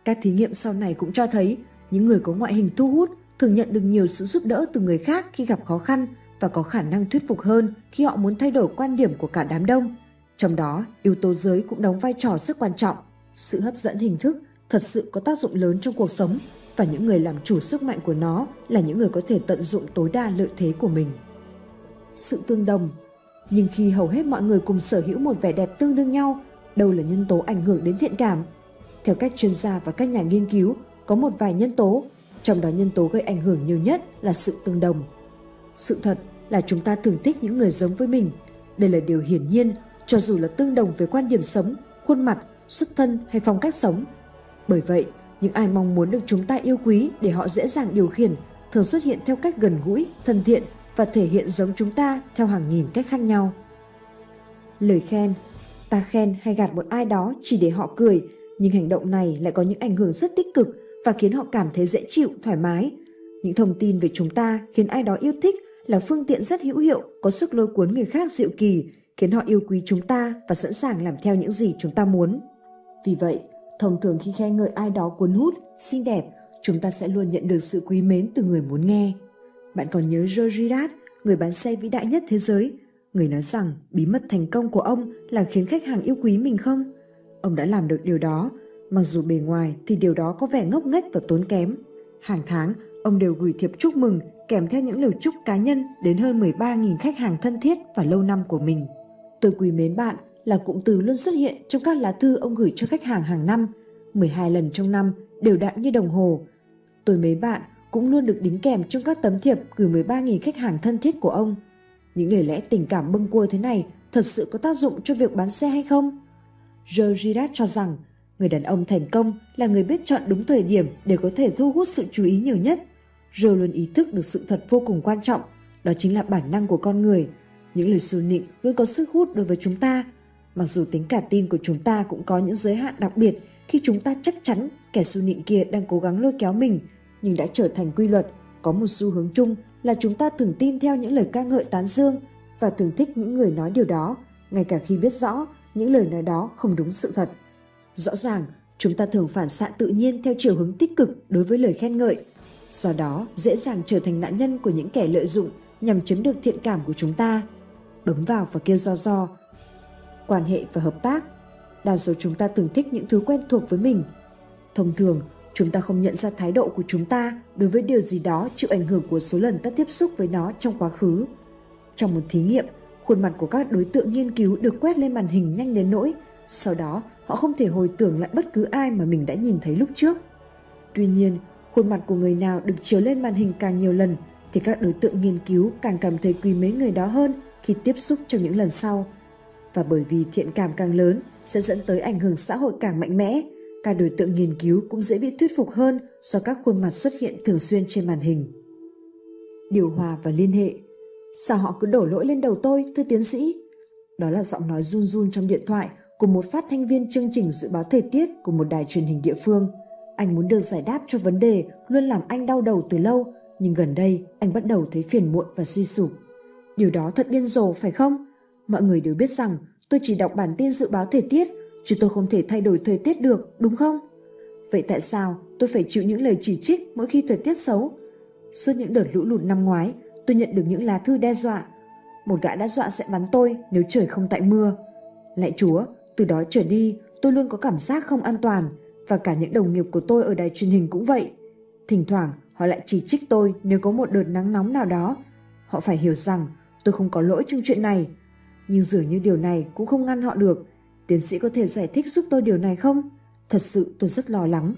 Các thí nghiệm sau này cũng cho thấy những người có ngoại hình thu hút thường nhận được nhiều sự giúp đỡ từ người khác khi gặp khó khăn và có khả năng thuyết phục hơn khi họ muốn thay đổi quan điểm của cả đám đông. Trong đó, yếu tố giới cũng đóng vai trò rất quan trọng. Sự hấp dẫn hình thức thật sự có tác dụng lớn trong cuộc sống và những người làm chủ sức mạnh của nó là những người có thể tận dụng tối đa lợi thế của mình. Sự tương đồng Nhưng khi hầu hết mọi người cùng sở hữu một vẻ đẹp tương đương nhau, đâu là nhân tố ảnh hưởng đến thiện cảm? Theo các chuyên gia và các nhà nghiên cứu, có một vài nhân tố, trong đó nhân tố gây ảnh hưởng nhiều nhất là sự tương đồng. Sự thật là chúng ta thường thích những người giống với mình. Đây là điều hiển nhiên, cho dù là tương đồng về quan điểm sống, khuôn mặt, xuất thân hay phong cách sống. Bởi vậy, những ai mong muốn được chúng ta yêu quý để họ dễ dàng điều khiển thường xuất hiện theo cách gần gũi, thân thiện và thể hiện giống chúng ta theo hàng nghìn cách khác nhau. Lời khen Ta khen hay gạt một ai đó chỉ để họ cười, nhưng hành động này lại có những ảnh hưởng rất tích cực và khiến họ cảm thấy dễ chịu, thoải mái. Những thông tin về chúng ta khiến ai đó yêu thích là phương tiện rất hữu hiệu, có sức lôi cuốn người khác diệu kỳ, khiến họ yêu quý chúng ta và sẵn sàng làm theo những gì chúng ta muốn. Vì vậy, thông thường khi khen ngợi ai đó cuốn hút, xinh đẹp, chúng ta sẽ luôn nhận được sự quý mến từ người muốn nghe. Bạn còn nhớ George Girard, người bán xe vĩ đại nhất thế giới, người nói rằng bí mật thành công của ông là khiến khách hàng yêu quý mình không? Ông đã làm được điều đó, mặc dù bề ngoài thì điều đó có vẻ ngốc nghếch và tốn kém. Hàng tháng, ông đều gửi thiệp chúc mừng kèm theo những lời chúc cá nhân đến hơn 13.000 khách hàng thân thiết và lâu năm của mình. Tôi quý mến bạn là cụm từ luôn xuất hiện trong các lá thư ông gửi cho khách hàng hàng năm, 12 lần trong năm, đều đặn như đồng hồ. Tôi mến bạn cũng luôn được đính kèm trong các tấm thiệp gửi 13.000 khách hàng thân thiết của ông. Những lời lẽ tình cảm bâng quơ thế này thật sự có tác dụng cho việc bán xe hay không? Joe Girard cho rằng người đàn ông thành công là người biết chọn đúng thời điểm để có thể thu hút sự chú ý nhiều nhất. Joe luôn ý thức được sự thật vô cùng quan trọng, đó chính là bản năng của con người. Những lời xu nịnh luôn có sức hút đối với chúng ta. Mặc dù tính cả tin của chúng ta cũng có những giới hạn đặc biệt khi chúng ta chắc chắn kẻ xu nịnh kia đang cố gắng lôi kéo mình, nhưng đã trở thành quy luật, có một xu hướng chung là chúng ta thường tin theo những lời ca ngợi tán dương và thường thích những người nói điều đó, ngay cả khi biết rõ những lời nói đó không đúng sự thật. Rõ ràng, chúng ta thường phản xạ tự nhiên theo chiều hướng tích cực đối với lời khen ngợi, do đó dễ dàng trở thành nạn nhân của những kẻ lợi dụng nhằm chiếm được thiện cảm của chúng ta. Bấm vào và kêu do do. Quan hệ và hợp tác. Đa số chúng ta thường thích những thứ quen thuộc với mình. Thông thường, chúng ta không nhận ra thái độ của chúng ta đối với điều gì đó chịu ảnh hưởng của số lần ta tiếp xúc với nó trong quá khứ. Trong một thí nghiệm, khuôn mặt của các đối tượng nghiên cứu được quét lên màn hình nhanh đến nỗi sau đó họ không thể hồi tưởng lại bất cứ ai mà mình đã nhìn thấy lúc trước. Tuy nhiên, khuôn mặt của người nào được chiếu lên màn hình càng nhiều lần thì các đối tượng nghiên cứu càng cảm thấy quý mến người đó hơn khi tiếp xúc trong những lần sau. Và bởi vì thiện cảm càng lớn sẽ dẫn tới ảnh hưởng xã hội càng mạnh mẽ, các đối tượng nghiên cứu cũng dễ bị thuyết phục hơn do các khuôn mặt xuất hiện thường xuyên trên màn hình. Điều hòa và liên hệ Sao họ cứ đổ lỗi lên đầu tôi, thưa tiến sĩ? Đó là giọng nói run run trong điện thoại của một phát thanh viên chương trình dự báo thời tiết của một đài truyền hình địa phương. Anh muốn được giải đáp cho vấn đề luôn làm anh đau đầu từ lâu, nhưng gần đây anh bắt đầu thấy phiền muộn và suy sụp. Điều đó thật điên rồ phải không? Mọi người đều biết rằng tôi chỉ đọc bản tin dự báo thời tiết, chứ tôi không thể thay đổi thời tiết được, đúng không? Vậy tại sao tôi phải chịu những lời chỉ trích mỗi khi thời tiết xấu? Suốt những đợt lũ lụt năm ngoái, tôi nhận được những lá thư đe dọa. Một gã đã dọa sẽ bắn tôi nếu trời không tại mưa. Lạy Chúa, từ đó trở đi, tôi luôn có cảm giác không an toàn, và cả những đồng nghiệp của tôi ở đài truyền hình cũng vậy. Thỉnh thoảng, họ lại chỉ trích tôi nếu có một đợt nắng nóng nào đó. Họ phải hiểu rằng, tôi không có lỗi trong chuyện này. Nhưng dường như điều này cũng không ngăn họ được. Tiến sĩ có thể giải thích giúp tôi điều này không? Thật sự tôi rất lo lắng.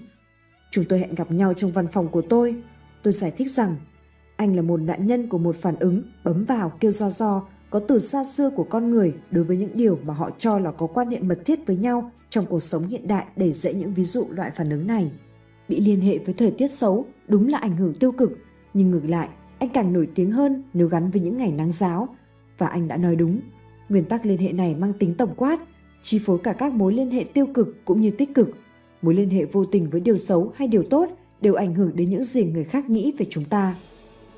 Chúng tôi hẹn gặp nhau trong văn phòng của tôi. Tôi giải thích rằng, anh là một nạn nhân của một phản ứng, bấm vào kêu do do có từ xa xưa của con người đối với những điều mà họ cho là có quan hệ mật thiết với nhau trong cuộc sống hiện đại để dễ những ví dụ loại phản ứng này. Bị liên hệ với thời tiết xấu đúng là ảnh hưởng tiêu cực, nhưng ngược lại, anh càng nổi tiếng hơn nếu gắn với những ngày nắng giáo. Và anh đã nói đúng, nguyên tắc liên hệ này mang tính tổng quát, chi phối cả các mối liên hệ tiêu cực cũng như tích cực. Mối liên hệ vô tình với điều xấu hay điều tốt đều ảnh hưởng đến những gì người khác nghĩ về chúng ta.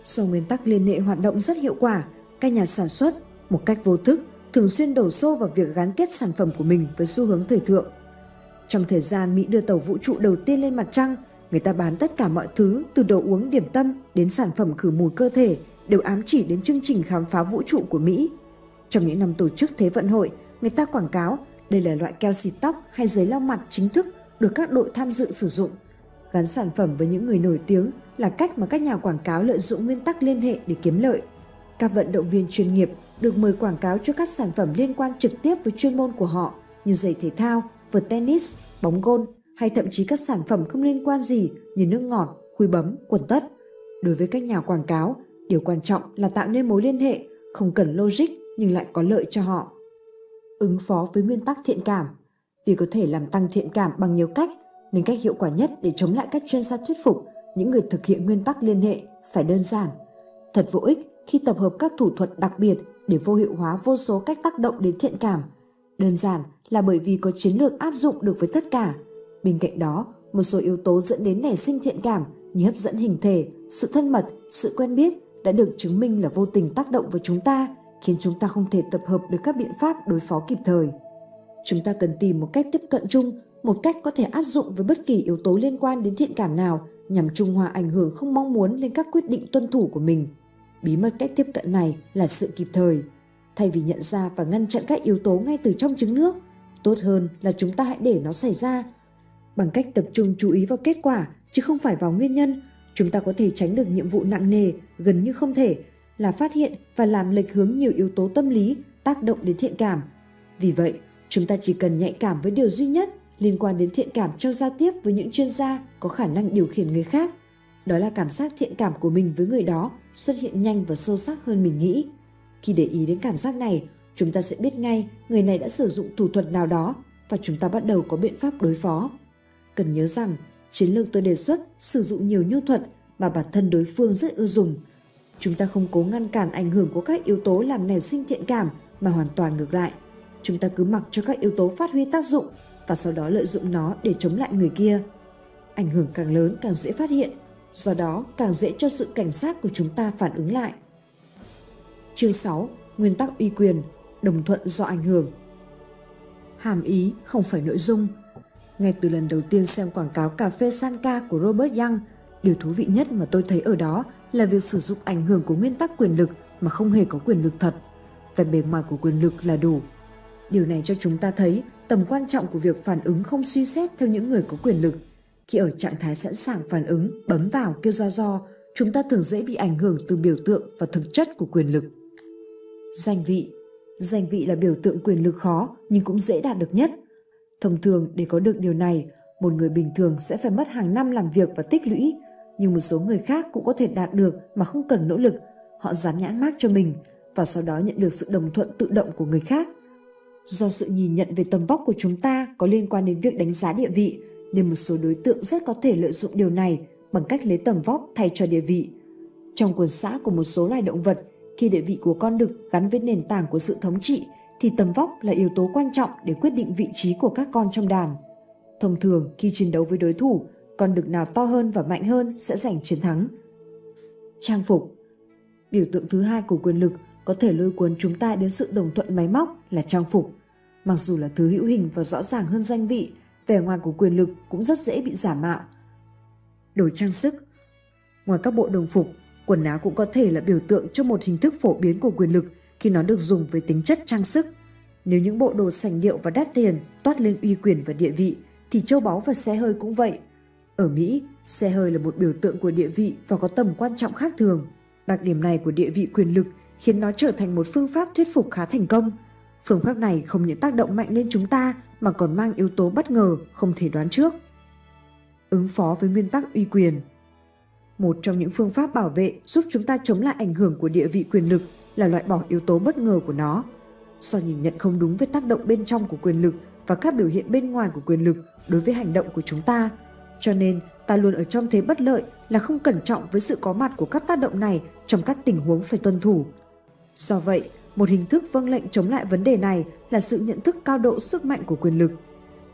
Do nguyên tắc liên hệ hoạt động rất hiệu quả, các nhà sản xuất, một cách vô thức, thường xuyên đổ xô vào việc gắn kết sản phẩm của mình với xu hướng thời thượng. Trong thời gian Mỹ đưa tàu vũ trụ đầu tiên lên mặt trăng, người ta bán tất cả mọi thứ từ đồ uống điểm tâm đến sản phẩm khử mùi cơ thể đều ám chỉ đến chương trình khám phá vũ trụ của Mỹ. Trong những năm tổ chức Thế vận hội, người ta quảng cáo đây là loại keo xịt tóc hay giấy lau mặt chính thức được các đội tham dự sử dụng. Gắn sản phẩm với những người nổi tiếng là cách mà các nhà quảng cáo lợi dụng nguyên tắc liên hệ để kiếm lợi. Các vận động viên chuyên nghiệp được mời quảng cáo cho các sản phẩm liên quan trực tiếp với chuyên môn của họ như giày thể thao, vợt tennis, bóng gôn hay thậm chí các sản phẩm không liên quan gì như nước ngọt, khui bấm, quần tất. Đối với các nhà quảng cáo, điều quan trọng là tạo nên mối liên hệ, không cần logic nhưng lại có lợi cho họ. Ứng phó với nguyên tắc thiện cảm Vì có thể làm tăng thiện cảm bằng nhiều cách, nên cách hiệu quả nhất để chống lại các chuyên gia thuyết phục những người thực hiện nguyên tắc liên hệ phải đơn giản. Thật vô ích khi tập hợp các thủ thuật đặc biệt để vô hiệu hóa vô số cách tác động đến thiện cảm. Đơn giản là bởi vì có chiến lược áp dụng được với tất cả. Bên cạnh đó, một số yếu tố dẫn đến nảy sinh thiện cảm như hấp dẫn hình thể, sự thân mật, sự quen biết đã được chứng minh là vô tình tác động vào chúng ta, khiến chúng ta không thể tập hợp được các biện pháp đối phó kịp thời. Chúng ta cần tìm một cách tiếp cận chung, một cách có thể áp dụng với bất kỳ yếu tố liên quan đến thiện cảm nào nhằm trung hòa ảnh hưởng không mong muốn lên các quyết định tuân thủ của mình. Bí mật cách tiếp cận này là sự kịp thời. Thay vì nhận ra và ngăn chặn các yếu tố ngay từ trong trứng nước, tốt hơn là chúng ta hãy để nó xảy ra. Bằng cách tập trung chú ý vào kết quả chứ không phải vào nguyên nhân, chúng ta có thể tránh được nhiệm vụ nặng nề gần như không thể là phát hiện và làm lệch hướng nhiều yếu tố tâm lý tác động đến thiện cảm. Vì vậy, chúng ta chỉ cần nhạy cảm với điều duy nhất liên quan đến thiện cảm trong giao tiếp với những chuyên gia có khả năng điều khiển người khác. Đó là cảm giác thiện cảm của mình với người đó xuất hiện nhanh và sâu sắc hơn mình nghĩ. Khi để ý đến cảm giác này, chúng ta sẽ biết ngay người này đã sử dụng thủ thuật nào đó và chúng ta bắt đầu có biện pháp đối phó. Cần nhớ rằng, chiến lược tôi đề xuất sử dụng nhiều nhu thuật mà bản thân đối phương rất ưa dùng. Chúng ta không cố ngăn cản ảnh hưởng của các yếu tố làm nảy sinh thiện cảm mà hoàn toàn ngược lại. Chúng ta cứ mặc cho các yếu tố phát huy tác dụng và sau đó lợi dụng nó để chống lại người kia. Ảnh hưởng càng lớn càng dễ phát hiện, do đó càng dễ cho sự cảnh sát của chúng ta phản ứng lại. Chương 6. Nguyên tắc uy quyền, đồng thuận do ảnh hưởng. Hàm ý không phải nội dung. Ngay từ lần đầu tiên xem quảng cáo cà phê Sanka của Robert Young, điều thú vị nhất mà tôi thấy ở đó là việc sử dụng ảnh hưởng của nguyên tắc quyền lực mà không hề có quyền lực thật. Vẻ bề ngoài của quyền lực là đủ. Điều này cho chúng ta thấy tầm quan trọng của việc phản ứng không suy xét theo những người có quyền lực. Khi ở trạng thái sẵn sàng phản ứng, bấm vào kêu ra do, chúng ta thường dễ bị ảnh hưởng từ biểu tượng và thực chất của quyền lực. Danh vị Danh vị là biểu tượng quyền lực khó nhưng cũng dễ đạt được nhất. Thông thường để có được điều này, một người bình thường sẽ phải mất hàng năm làm việc và tích lũy, nhưng một số người khác cũng có thể đạt được mà không cần nỗ lực. Họ dán nhãn mác cho mình và sau đó nhận được sự đồng thuận tự động của người khác Do sự nhìn nhận về tầm vóc của chúng ta có liên quan đến việc đánh giá địa vị, nên một số đối tượng rất có thể lợi dụng điều này bằng cách lấy tầm vóc thay cho địa vị. Trong quần xã của một số loài động vật, khi địa vị của con đực gắn với nền tảng của sự thống trị, thì tầm vóc là yếu tố quan trọng để quyết định vị trí của các con trong đàn. Thông thường, khi chiến đấu với đối thủ, con đực nào to hơn và mạnh hơn sẽ giành chiến thắng. Trang phục Biểu tượng thứ hai của quyền lực có thể lôi cuốn chúng ta đến sự đồng thuận máy móc là trang phục. Mặc dù là thứ hữu hình và rõ ràng hơn danh vị, vẻ ngoài của quyền lực cũng rất dễ bị giả mạo. Đồ trang sức Ngoài các bộ đồng phục, quần áo cũng có thể là biểu tượng cho một hình thức phổ biến của quyền lực khi nó được dùng với tính chất trang sức. Nếu những bộ đồ sành điệu và đắt tiền toát lên uy quyền và địa vị, thì châu báu và xe hơi cũng vậy. Ở Mỹ, xe hơi là một biểu tượng của địa vị và có tầm quan trọng khác thường. Đặc điểm này của địa vị quyền lực khiến nó trở thành một phương pháp thuyết phục khá thành công. Phương pháp này không những tác động mạnh lên chúng ta mà còn mang yếu tố bất ngờ không thể đoán trước. Ứng phó với nguyên tắc uy quyền Một trong những phương pháp bảo vệ giúp chúng ta chống lại ảnh hưởng của địa vị quyền lực là loại bỏ yếu tố bất ngờ của nó. Do nhìn nhận không đúng với tác động bên trong của quyền lực và các biểu hiện bên ngoài của quyền lực đối với hành động của chúng ta, cho nên ta luôn ở trong thế bất lợi là không cẩn trọng với sự có mặt của các tác động này trong các tình huống phải tuân thủ Do vậy, một hình thức vâng lệnh chống lại vấn đề này là sự nhận thức cao độ sức mạnh của quyền lực.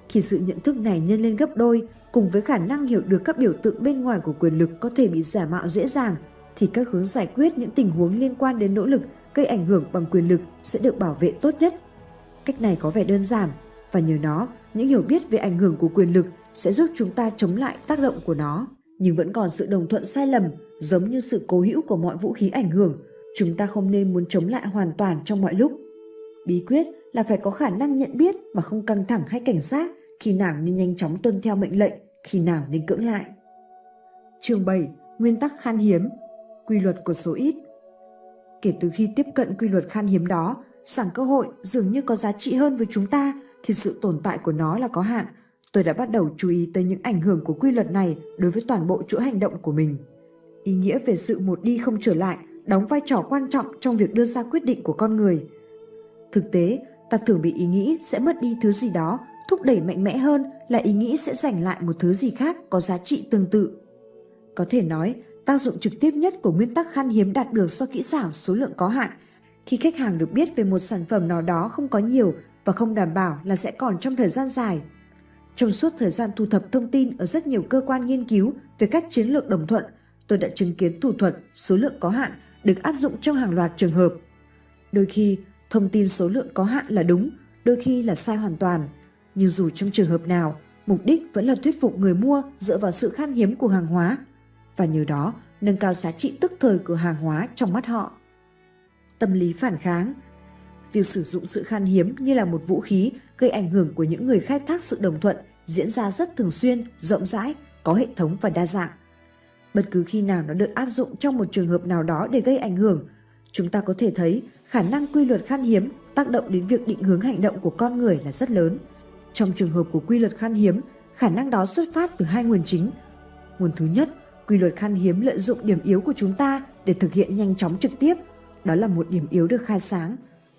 Khi sự nhận thức này nhân lên gấp đôi, cùng với khả năng hiểu được các biểu tượng bên ngoài của quyền lực có thể bị giả mạo dễ dàng, thì các hướng giải quyết những tình huống liên quan đến nỗ lực gây ảnh hưởng bằng quyền lực sẽ được bảo vệ tốt nhất. Cách này có vẻ đơn giản, và nhờ nó, những hiểu biết về ảnh hưởng của quyền lực sẽ giúp chúng ta chống lại tác động của nó. Nhưng vẫn còn sự đồng thuận sai lầm, giống như sự cố hữu của mọi vũ khí ảnh hưởng chúng ta không nên muốn chống lại hoàn toàn trong mọi lúc. Bí quyết là phải có khả năng nhận biết mà không căng thẳng hay cảnh giác khi nào nên nhanh chóng tuân theo mệnh lệnh, khi nào nên cưỡng lại. Chương 7 nguyên tắc khan hiếm, quy luật của số ít. Kể từ khi tiếp cận quy luật khan hiếm đó, sẵn cơ hội dường như có giá trị hơn với chúng ta thì sự tồn tại của nó là có hạn. Tôi đã bắt đầu chú ý tới những ảnh hưởng của quy luật này đối với toàn bộ chuỗi hành động của mình. Ý nghĩa về sự một đi không trở lại đóng vai trò quan trọng trong việc đưa ra quyết định của con người. Thực tế, ta thường bị ý nghĩ sẽ mất đi thứ gì đó thúc đẩy mạnh mẽ hơn là ý nghĩ sẽ giành lại một thứ gì khác có giá trị tương tự. Có thể nói, tác dụng trực tiếp nhất của nguyên tắc khan hiếm đạt được do kỹ xảo số lượng có hạn. Khi khách hàng được biết về một sản phẩm nào đó không có nhiều và không đảm bảo là sẽ còn trong thời gian dài. Trong suốt thời gian thu thập thông tin ở rất nhiều cơ quan nghiên cứu về các chiến lược đồng thuận, tôi đã chứng kiến thủ thuật số lượng có hạn được áp dụng trong hàng loạt trường hợp. Đôi khi, thông tin số lượng có hạn là đúng, đôi khi là sai hoàn toàn. Nhưng dù trong trường hợp nào, mục đích vẫn là thuyết phục người mua dựa vào sự khan hiếm của hàng hóa và nhờ đó nâng cao giá trị tức thời của hàng hóa trong mắt họ. Tâm lý phản kháng Việc sử dụng sự khan hiếm như là một vũ khí gây ảnh hưởng của những người khai thác sự đồng thuận diễn ra rất thường xuyên, rộng rãi, có hệ thống và đa dạng. Bất cứ khi nào nó được áp dụng trong một trường hợp nào đó để gây ảnh hưởng, chúng ta có thể thấy khả năng quy luật khan hiếm tác động đến việc định hướng hành động của con người là rất lớn. Trong trường hợp của quy luật khan hiếm, khả năng đó xuất phát từ hai nguồn chính. Nguồn thứ nhất, quy luật khan hiếm lợi dụng điểm yếu của chúng ta để thực hiện nhanh chóng trực tiếp. Đó là một điểm yếu được khai sáng.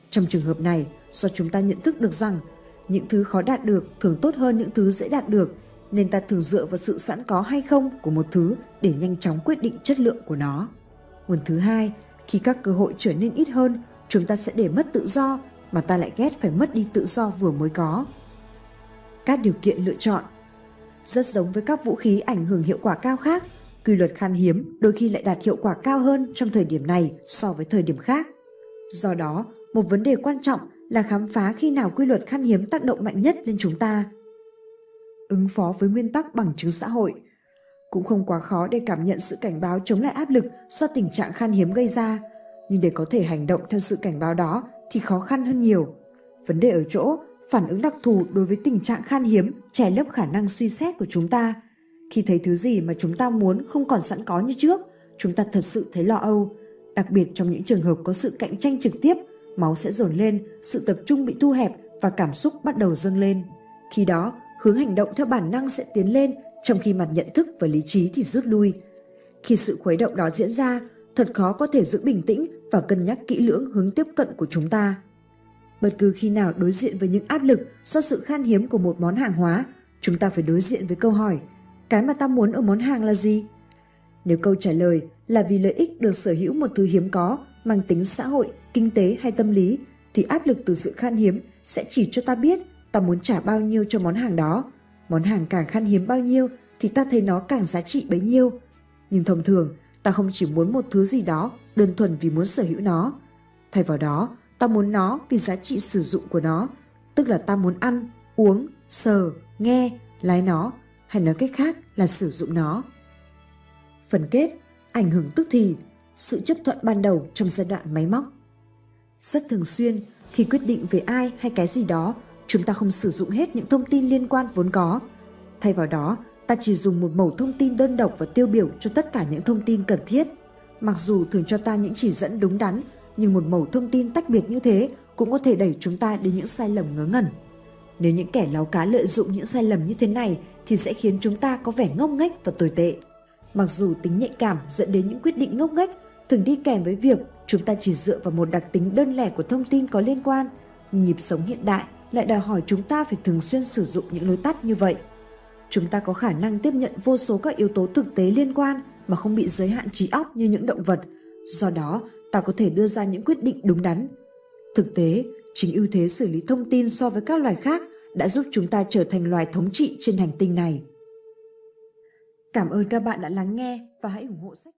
Trong trường hợp này, do chúng ta nhận thức được rằng những thứ khó đạt được thường tốt hơn những thứ dễ đạt được, nên ta thường dựa vào sự sẵn có hay không của một thứ để nhanh chóng quyết định chất lượng của nó. Nguồn thứ hai, khi các cơ hội trở nên ít hơn, chúng ta sẽ để mất tự do mà ta lại ghét phải mất đi tự do vừa mới có. Các điều kiện lựa chọn rất giống với các vũ khí ảnh hưởng hiệu quả cao khác, quy luật khan hiếm đôi khi lại đạt hiệu quả cao hơn trong thời điểm này so với thời điểm khác. Do đó, một vấn đề quan trọng là khám phá khi nào quy luật khan hiếm tác động mạnh nhất lên chúng ta. Ứng phó với nguyên tắc bằng chứng xã hội cũng không quá khó để cảm nhận sự cảnh báo chống lại áp lực do tình trạng khan hiếm gây ra, nhưng để có thể hành động theo sự cảnh báo đó thì khó khăn hơn nhiều. Vấn đề ở chỗ phản ứng đặc thù đối với tình trạng khan hiếm trẻ lấp khả năng suy xét của chúng ta. Khi thấy thứ gì mà chúng ta muốn không còn sẵn có như trước, chúng ta thật sự thấy lo âu. Đặc biệt trong những trường hợp có sự cạnh tranh trực tiếp, máu sẽ dồn lên, sự tập trung bị thu hẹp và cảm xúc bắt đầu dâng lên. Khi đó, hướng hành động theo bản năng sẽ tiến lên, trong khi mặt nhận thức và lý trí thì rút lui. Khi sự khuấy động đó diễn ra, thật khó có thể giữ bình tĩnh và cân nhắc kỹ lưỡng hướng tiếp cận của chúng ta. Bất cứ khi nào đối diện với những áp lực do sự khan hiếm của một món hàng hóa, chúng ta phải đối diện với câu hỏi, cái mà ta muốn ở món hàng là gì? Nếu câu trả lời là vì lợi ích được sở hữu một thứ hiếm có, mang tính xã hội, kinh tế hay tâm lý, thì áp lực từ sự khan hiếm sẽ chỉ cho ta biết ta muốn trả bao nhiêu cho món hàng đó. Món hàng càng khan hiếm bao nhiêu thì ta thấy nó càng giá trị bấy nhiêu. Nhưng thông thường, ta không chỉ muốn một thứ gì đó đơn thuần vì muốn sở hữu nó. Thay vào đó, ta muốn nó vì giá trị sử dụng của nó, tức là ta muốn ăn, uống, sờ, nghe, lái nó, hay nói cách khác là sử dụng nó. Phần kết, ảnh hưởng tức thì, sự chấp thuận ban đầu trong giai đoạn máy móc. Rất thường xuyên, khi quyết định về ai hay cái gì đó, chúng ta không sử dụng hết những thông tin liên quan vốn có. Thay vào đó, ta chỉ dùng một mẩu thông tin đơn độc và tiêu biểu cho tất cả những thông tin cần thiết. Mặc dù thường cho ta những chỉ dẫn đúng đắn, nhưng một mẩu thông tin tách biệt như thế cũng có thể đẩy chúng ta đến những sai lầm ngớ ngẩn. Nếu những kẻ láo cá lợi dụng những sai lầm như thế này thì sẽ khiến chúng ta có vẻ ngốc nghếch và tồi tệ. Mặc dù tính nhạy cảm dẫn đến những quyết định ngốc nghếch thường đi kèm với việc chúng ta chỉ dựa vào một đặc tính đơn lẻ của thông tin có liên quan, như nhịp sống hiện đại lại đòi hỏi chúng ta phải thường xuyên sử dụng những lối tắt như vậy. Chúng ta có khả năng tiếp nhận vô số các yếu tố thực tế liên quan mà không bị giới hạn trí óc như những động vật. Do đó, ta có thể đưa ra những quyết định đúng đắn. Thực tế, chính ưu thế xử lý thông tin so với các loài khác đã giúp chúng ta trở thành loài thống trị trên hành tinh này. Cảm ơn các bạn đã lắng nghe và hãy ủng hộ sách